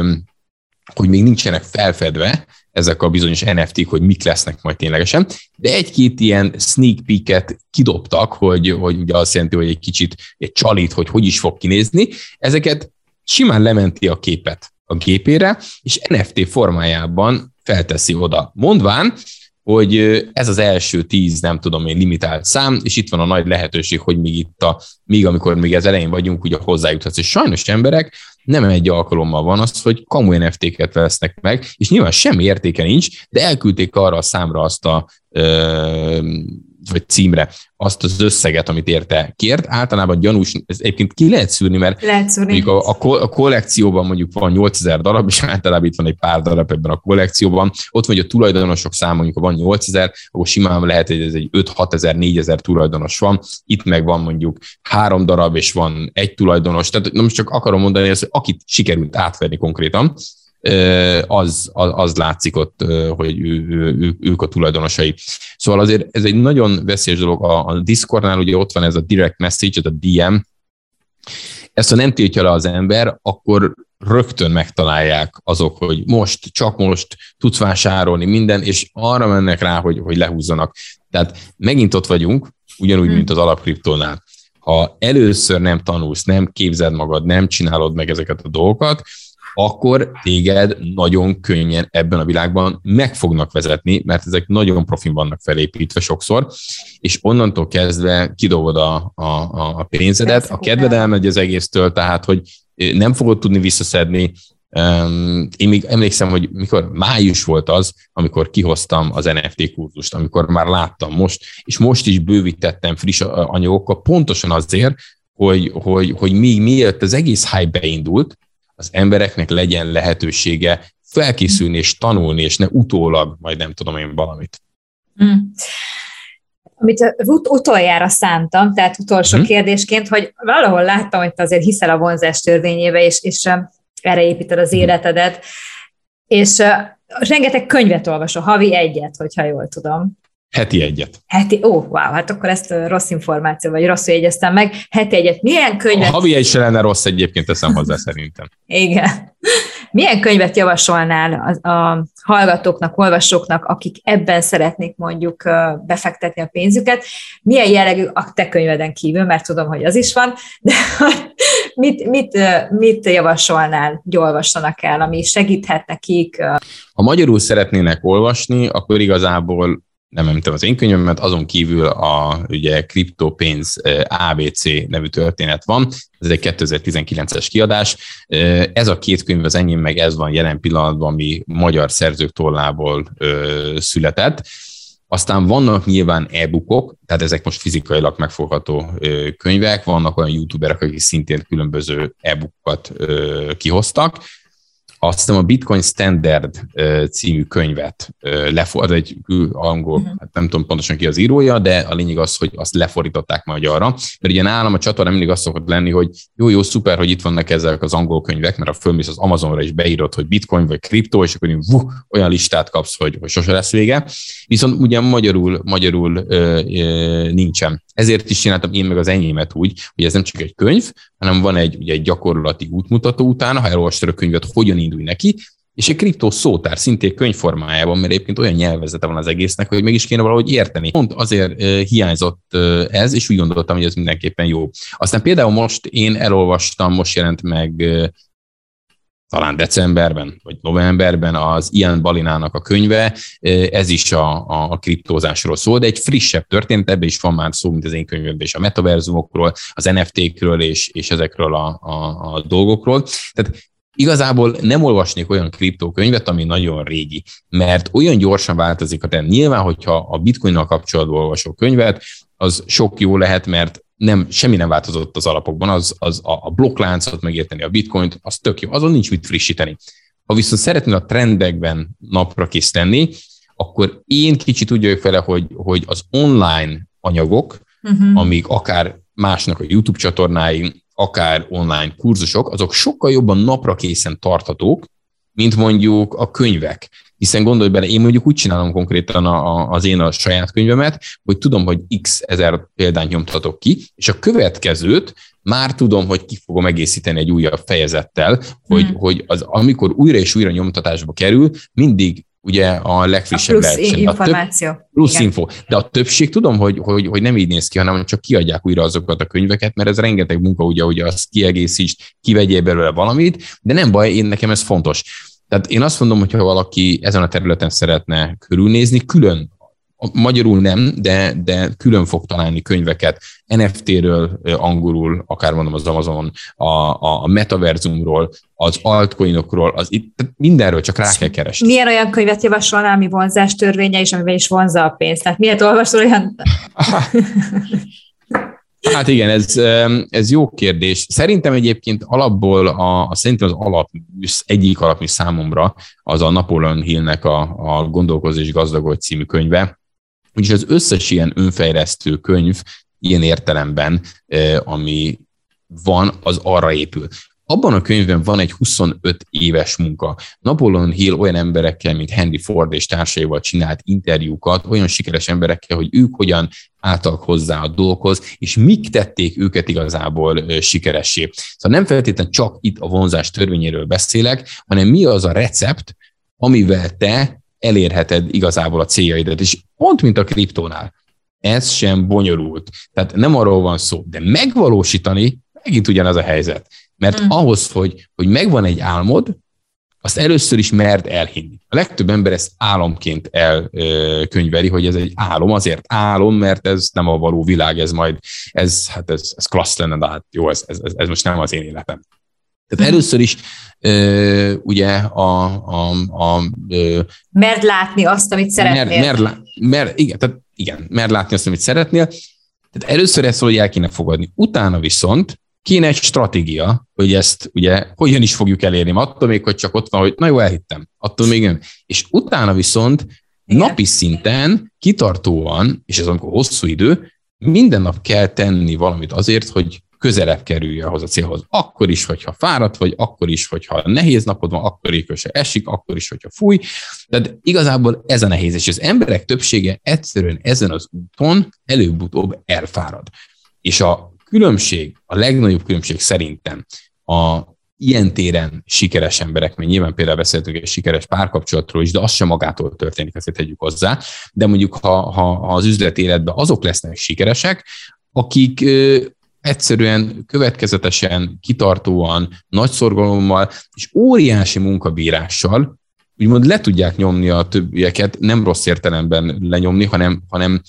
hogy még nincsenek felfedve, ezek a bizonyos NFT-k, hogy mik lesznek majd ténylegesen, de egy-két ilyen sneak peeket kidobtak, hogy, hogy ugye azt jelenti, hogy egy kicsit egy csalit, hogy hogy is fog kinézni, ezeket simán lementi a képet a gépére, és NFT formájában felteszi oda. Mondván, hogy ez az első tíz, nem tudom én, limitált szám, és itt van a nagy lehetőség, hogy még itt a, még amikor még az elején vagyunk, ugye hozzájuthatsz. És sajnos emberek nem egy alkalommal van az, hogy kamu NFT-ket vesznek meg, és nyilván semmi értéke nincs, de elküldték arra a számra azt a ö, vagy címre azt az összeget, amit érte kért. Általában gyanús, ez egyébként ki lehet szűrni, mert lehet szűrni. mondjuk a, a, a, kollekcióban mondjuk van 8000 darab, és általában itt van egy pár darab ebben a kollekcióban. Ott vagy a tulajdonosok száma, mondjuk ha van 8000, akkor simán lehet, hogy ez egy 5-6 ezer, 4 ezer tulajdonos van. Itt meg van mondjuk három darab, és van egy tulajdonos. Tehát nem csak akarom mondani, hogy akit sikerült átverni konkrétan, az, az, látszik ott, hogy ő, ő, ők a tulajdonosai. Szóval azért ez egy nagyon veszélyes dolog. A, a Discordnál ugye ott van ez a direct message, ez a DM, ezt ha nem tiltja le az ember, akkor rögtön megtalálják azok, hogy most, csak most tudsz vásárolni minden, és arra mennek rá, hogy, hogy lehúzzanak. Tehát megint ott vagyunk, ugyanúgy, hmm. mint az alapkriptónál. Ha először nem tanulsz, nem képzeld magad, nem csinálod meg ezeket a dolgokat, akkor téged nagyon könnyen ebben a világban meg fognak vezetni, mert ezek nagyon profin vannak felépítve sokszor, és onnantól kezdve kidobod a, a, a pénzedet, a kedved elmegy az egésztől, tehát hogy nem fogod tudni visszaszedni, én még emlékszem, hogy mikor május volt az, amikor kihoztam az NFT kurzust, amikor már láttam most, és most is bővítettem friss anyagokkal, pontosan azért, hogy, hogy, hogy még mielőtt az egész hype beindult, az embereknek legyen lehetősége felkészülni és tanulni, és ne utólag, majd nem tudom én valamit. Mm. Amit ut- utoljára szántam, tehát utolsó mm. kérdésként, hogy valahol láttam, hogy te azért hiszel a vonzás törvényébe, és, és erre építed az mhm. életedet, és rengeteg könyvet olvasol, havi egyet, hogyha jól tudom. Heti egyet. Heti, ó, wow, hát akkor ezt rossz információ, vagy rosszul jegyeztem meg. Heti egyet. Milyen könyvet? A havi egy se lenne rossz egyébként, teszem hozzá szerintem. Igen. Milyen könyvet javasolnál a, a hallgatóknak, olvasóknak, akik ebben szeretnék mondjuk befektetni a pénzüket? Milyen jellegű a te könyveden kívül, mert tudom, hogy az is van, de mit, mit, mit javasolnál, hogy olvassanak el, ami segíthet nekik? Ha magyarul szeretnének olvasni, akkor igazából nem említem az én könyvemet, azon kívül a ugye kriptopénz ABC nevű történet van, ez egy 2019-es kiadás. Ez a két könyv az enyém, meg ez van jelen pillanatban, ami magyar szerzők tollából született. Aztán vannak nyilván e-bookok, tehát ezek most fizikailag megfogható könyvek, vannak olyan youtuberek, akik szintén különböző e-bookokat kihoztak, azt hiszem a Bitcoin Standard című könyvet lefordít, egy angol, uh-huh. hát nem tudom pontosan ki az írója, de a lényeg az, hogy azt lefordították magyarra. Mert ugye nálam a csatorna mindig azt szokott lenni, hogy jó, jó, szuper, hogy itt vannak ezek az angol könyvek, mert a fölmész az Amazonra is beírod, hogy bitcoin vagy kriptó, és akkor vuh, olyan listát kapsz, hogy, hogy sose lesz vége. Viszont ugye magyarul, magyarul ö, ö, nincsen. Ezért is csináltam én meg az enyémet úgy, hogy ez nem csak egy könyv, hanem van egy, ugye egy gyakorlati útmutató utána, ha elolvastad a könyvet, hogyan indulj neki, és egy kriptó szótár szintén könyvformájában, mert egyébként olyan nyelvezete van az egésznek, hogy meg is kéne valahogy érteni. Pont azért hiányzott ez, és úgy gondoltam, hogy ez mindenképpen jó. Aztán például most én elolvastam, most jelent meg talán decemberben, vagy novemberben az Ian Balinának a könyve, ez is a, a kriptózásról szól, de egy frissebb történet, ebbe is van már szó, mint az én könyvemben is a metaverzumokról, az NFT-kről és, és ezekről a, a, a dolgokról. Tehát igazából nem olvasnék olyan kriptókönyvet, ami nagyon régi, mert olyan gyorsan változik a trend. Nyilván, hogyha a bitcoinnal kapcsolatban olvasok könyvet, az sok jó lehet, mert nem, semmi nem változott az alapokban, az, az a, a blokkláncot megérteni, a bitcoint, az tök jó, azon nincs mit frissíteni. Ha viszont szeretnél a trendekben napra kész tenni, akkor én kicsit úgy vagyok vele, hogy, hogy az online anyagok, uh-huh. amik akár másnak a YouTube csatornái, akár online kurzusok, azok sokkal jobban napra készen tarthatók, mint mondjuk a könyvek. Hiszen gondolj bele, én mondjuk úgy csinálom konkrétan a, a, az én a saját könyvemet, hogy tudom, hogy x ezer példányt nyomtatok ki, és a következőt már tudom, hogy ki fogom egészíteni egy újabb fejezettel, hogy, hmm. hogy az, amikor újra és újra nyomtatásba kerül, mindig ugye a legfrissebb a plusz lehetsen. információ. A több, plusz Igen. info. De a többség tudom, hogy, hogy, hogy nem így néz ki, hanem csak kiadják újra azokat a könyveket, mert ez rengeteg munka, ugye, hogy azt kiegészíts, kivegyél belőle valamit, de nem baj, én nekem ez fontos. Tehát én azt mondom, hogy ha valaki ezen a területen szeretne körülnézni, külön Magyarul nem, de, de külön fog találni könyveket NFT-ről, angolul, akár mondom az Amazon, a, a, a metaverzumról, az altcoinokról, az itt, mindenről csak rá kell keresni. Milyen olyan könyvet javasolnál, ami vonzás törvénye, és amiben is vonza a pénzt? Tehát miért olvasol olyan... Hát igen, ez, ez jó kérdés. Szerintem egyébként alapból, a, a szerintem az alap, egyik alapmű számomra az a Napoleon Hillnek a, a Gondolkozás gazdagodj című könyve, Úgyhogy az összes ilyen önfejlesztő könyv ilyen értelemben, ami van, az arra épül. Abban a könyvben van egy 25 éves munka. Napoleon Hill olyan emberekkel, mint Henry Ford és társaival csinált interjúkat, olyan sikeres emberekkel, hogy ők hogyan álltak hozzá a dolgokhoz, és mik tették őket igazából sikeressé. Szóval nem feltétlenül csak itt a vonzás törvényéről beszélek, hanem mi az a recept, amivel te elérheted igazából a céljaidat. És pont mint a kriptónál, ez sem bonyolult. Tehát nem arról van szó, de megvalósítani megint ugyanaz a helyzet. Mert mm. ahhoz, hogy, hogy megvan egy álmod, azt először is merd elhinni. A legtöbb ember ezt álomként elkönyveli, hogy ez egy álom, azért álom, mert ez nem a való világ, ez majd, ez, hát ez, ez klassz lenne, de hát jó, ez, ez, ez most nem az én életem. Tehát mhm. először is ö, ugye a... a, a ö, mert látni azt, amit szeretnél. Mer, mer, mer, igen, tehát igen, mert látni azt, amit szeretnél. Tehát először ezt valahogy el kéne fogadni. Utána viszont kéne egy stratégia, hogy ezt ugye hogyan is fogjuk elérni. Attól még, hogy csak ott van, hogy na jó, elhittem. Attól még nem. És utána viszont igen. napi szinten, kitartóan, és ez amikor hosszú idő, minden nap kell tenni valamit azért, hogy közelebb kerülj ahhoz a célhoz. Akkor is, hogyha fáradt vagy, akkor is, hogyha nehéz napod van, akkor is, hogyha esik, akkor is, hogyha fúj. Tehát igazából ez a nehéz, és az emberek többsége egyszerűen ezen az úton előbb-utóbb elfárad. És a különbség, a legnagyobb különbség szerintem a ilyen téren sikeres emberek, mert nyilván például beszéltünk egy sikeres párkapcsolatról is, de az sem magától történik, ezt tegyük hozzá. De mondjuk, ha, ha, ha az üzleti életben azok lesznek sikeresek, akik egyszerűen, következetesen, kitartóan, nagy szorgalommal és óriási munkabírással úgymond le tudják nyomni a többieket, nem rossz értelemben lenyomni, hanem, hanem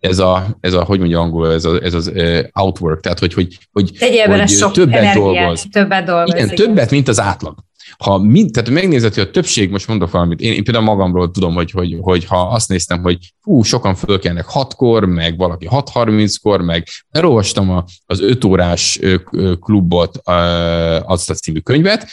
ez a, ez a hogy mondja angol, ez, a, ez az outwork, tehát hogy, hogy, hogy, hogy sok többet energiát, dolgoz. Többet dolgoz. Igen, igen, többet, mint az átlag. Ha mind, tehát megnézed, hogy a többség, most mondok valamit, én, én például magamról tudom, hogy, hogy, hogy ha azt néztem, hogy hú, sokan fölkelnek 6-kor, meg valaki 6.30-kor, meg elolvastam az 5 órás klubot, azt a című könyvet,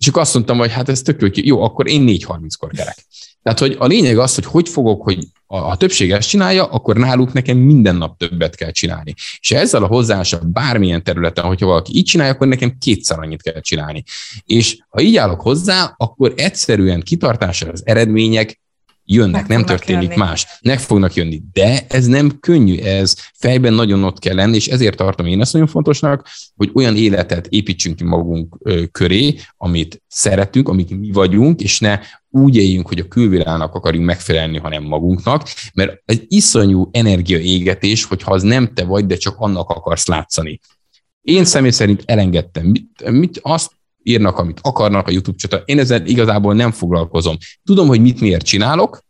és akkor azt mondtam, hogy hát ez tök jó, jó, akkor én 4.30-kor kerek. Tehát, hogy a lényeg az, hogy hogy fogok, hogy a, a többség ezt csinálja, akkor náluk nekem minden nap többet kell csinálni. És ezzel a hozzáállásra bármilyen területen, hogyha valaki így csinálja, akkor nekem kétszer annyit kell csinálni. És ha így állok hozzá, akkor egyszerűen kitartásra az eredmények jönnek, nem történik jönni. más. Meg fognak jönni, de ez nem könnyű, ez fejben nagyon ott kell lenni, és ezért tartom én ezt nagyon fontosnak, hogy olyan életet építsünk ki magunk köré, amit szeretünk, amit mi vagyunk, és ne úgy éljünk, hogy a külvilágnak akarjunk megfelelni, hanem magunknak, mert egy iszonyú energiaégetés, hogyha az nem te vagy, de csak annak akarsz látszani. Én személy szerint elengedtem. Mit, mit azt írnak, amit akarnak a YouTube csata. Én ezzel igazából nem foglalkozom. Tudom, hogy mit miért csinálok,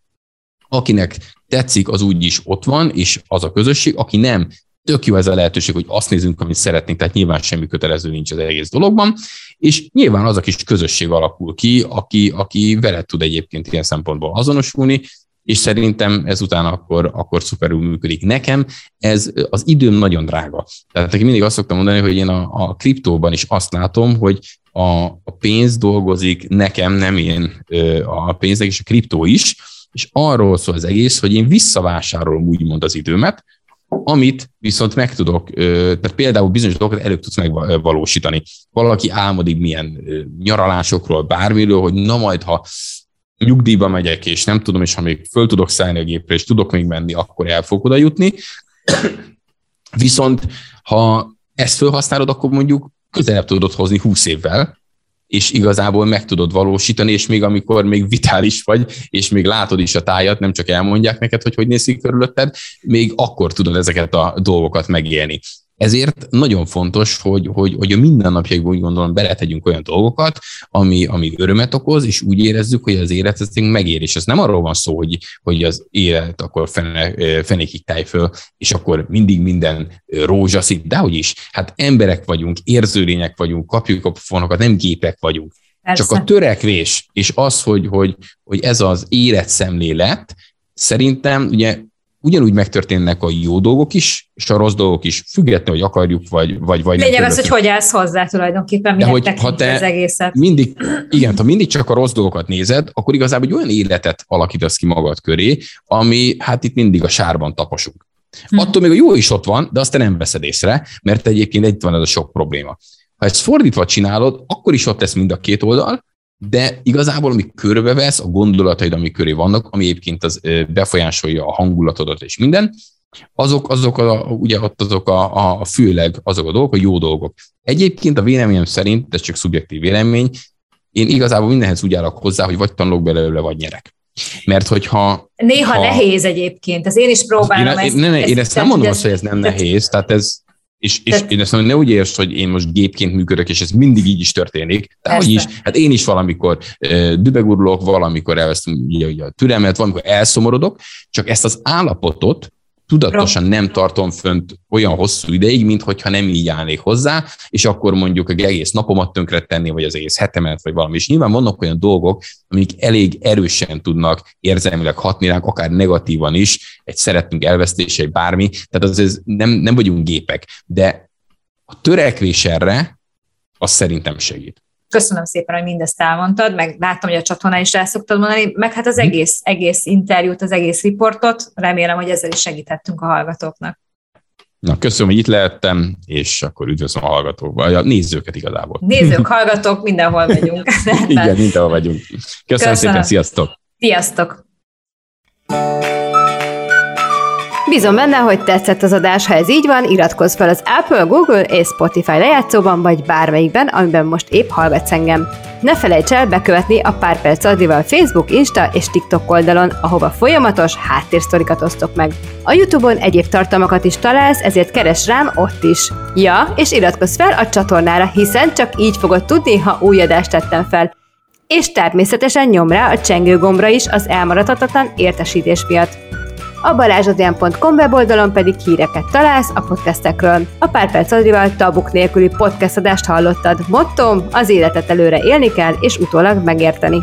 akinek tetszik, az úgy is ott van, és az a közösség, aki nem, tök jó ez a lehetőség, hogy azt nézzünk, amit szeretnénk, tehát nyilván semmi kötelező nincs az egész dologban, és nyilván az a kis közösség alakul ki, aki, aki veled tud egyébként ilyen szempontból azonosulni, és szerintem ezután akkor, akkor szuperül működik. Nekem ez az időm nagyon drága. Tehát mindig azt szoktam mondani, hogy én a, a kriptóban is azt látom, hogy a, a pénz dolgozik nekem, nem én a pénznek, és a kriptó is, és arról szól az egész, hogy én visszavásárolom úgymond az időmet, amit viszont meg tudok, tehát például bizonyos dolgokat előbb tudsz megvalósítani. Valaki álmodik milyen nyaralásokról, bármiről, hogy na majd, ha nyugdíjba megyek, és nem tudom, és ha még föl tudok szállni a gépre, és tudok még menni, akkor el fog oda jutni. Viszont ha ezt felhasználod, akkor mondjuk közelebb tudod hozni 20 évvel, és igazából meg tudod valósítani, és még amikor még vitális vagy, és még látod is a tájat, nem csak elmondják neked, hogy hogy néz ki körülötted, még akkor tudod ezeket a dolgokat megélni. Ezért nagyon fontos, hogy, hogy, hogy a mindennapjaikban úgy gondolom beletegyünk olyan dolgokat, ami, ami örömet okoz, és úgy érezzük, hogy az élet ezt megér. És ez nem arról van szó, hogy, hogy az élet akkor fene, fenékig táj föl, és akkor mindig minden rózsaszín, de hogy is. Hát emberek vagyunk, érzőlények vagyunk, kapjuk a fonokat, nem gépek vagyunk. Persze. Csak a törekvés, és az, hogy, hogy, hogy ez az életszemlélet, szerintem ugye ugyanúgy megtörténnek a jó dolgok is, és a rossz dolgok is, függetlenül, hogy akarjuk, vagy, vagy, vagy Lényeg az, hogy hogy állsz hozzá tulajdonképpen, De hogy ha te az egészet. Mindig, igen, ha mindig csak a rossz dolgokat nézed, akkor igazából egy olyan életet alakítasz ki magad köré, ami hát itt mindig a sárban taposunk. Hm. Attól még a jó is ott van, de azt te nem veszed észre, mert egyébként egy van ez a sok probléma. Ha ezt fordítva csinálod, akkor is ott lesz mind a két oldal, de igazából, ami körbevesz, a gondolataid, ami köré vannak, ami egyébként az befolyásolja a hangulatodat és minden, azok, azok a, ugye ott azok a, a főleg azok a dolgok, a jó dolgok. Egyébként a véleményem szerint, ez csak szubjektív vélemény, én igazából mindenhez úgy állok hozzá, hogy vagy tanulok belőle, vagy nyerek. Mert hogyha... Néha ha, nehéz egyébként, ez én is próbálom. Én, ezt, én, ne, ezt, én ezt nem mondom azt, hogy ez nem nehéz, tehát ez, és, és én ezt mondom, ne úgy értsd, hogy én most gépként működök, és ez mindig így is történik. De hogy is, hát én is valamikor dübegurulok, valamikor elvesztem ugye, ugye a türelmet, valamikor elszomorodok, csak ezt az állapotot tudatosan nem tartom fönt olyan hosszú ideig, mint hogyha nem így állnék hozzá, és akkor mondjuk egész napomat tönkre tenni, vagy az egész hetemet, vagy valami. És nyilván vannak olyan dolgok, amik elég erősen tudnak érzelmileg hatni ránk, akár negatívan is, egy szeretünk elvesztése, egy bármi, tehát az, ez nem, nem vagyunk gépek, de a törekvés erre, az szerintem segít. Köszönöm szépen, hogy mindezt elmondtad, meg látom, hogy a csatornán is el szoktad mondani, meg hát az mhm. egész, egész interjút, az egész riportot, remélem, hogy ezzel is segítettünk a hallgatóknak. Na, köszönöm, hogy itt lehettem, és akkor üdvözlöm a hallgatók, vagy a nézőket igazából. Nézők, hallgatók, mindenhol vagyunk. Igen, mindenhol vagyunk. Köszönöm, köszönöm. szépen, sziasztok! Sziasztok! Bízom benne, hogy tetszett az adás, ha ez így van, iratkozz fel az Apple, Google és Spotify lejátszóban, vagy bármelyikben, amiben most épp hallgatsz engem. Ne felejts el bekövetni a Pár Perc Addival Facebook, Insta és TikTok oldalon, ahova folyamatos háttérsztorikat osztok meg. A Youtube-on egyéb tartalmakat is találsz, ezért keres rám ott is. Ja, és iratkozz fel a csatornára, hiszen csak így fogod tudni, ha új adást tettem fel. És természetesen nyom rá a csengő gombra is az elmaradhatatlan értesítés miatt. A balázsodján.com weboldalon pedig híreket találsz a podcastekről. A pár perc Adrival tabuk nélküli podcast adást hallottad. Mottom, az életet előre élni kell, és utólag megérteni.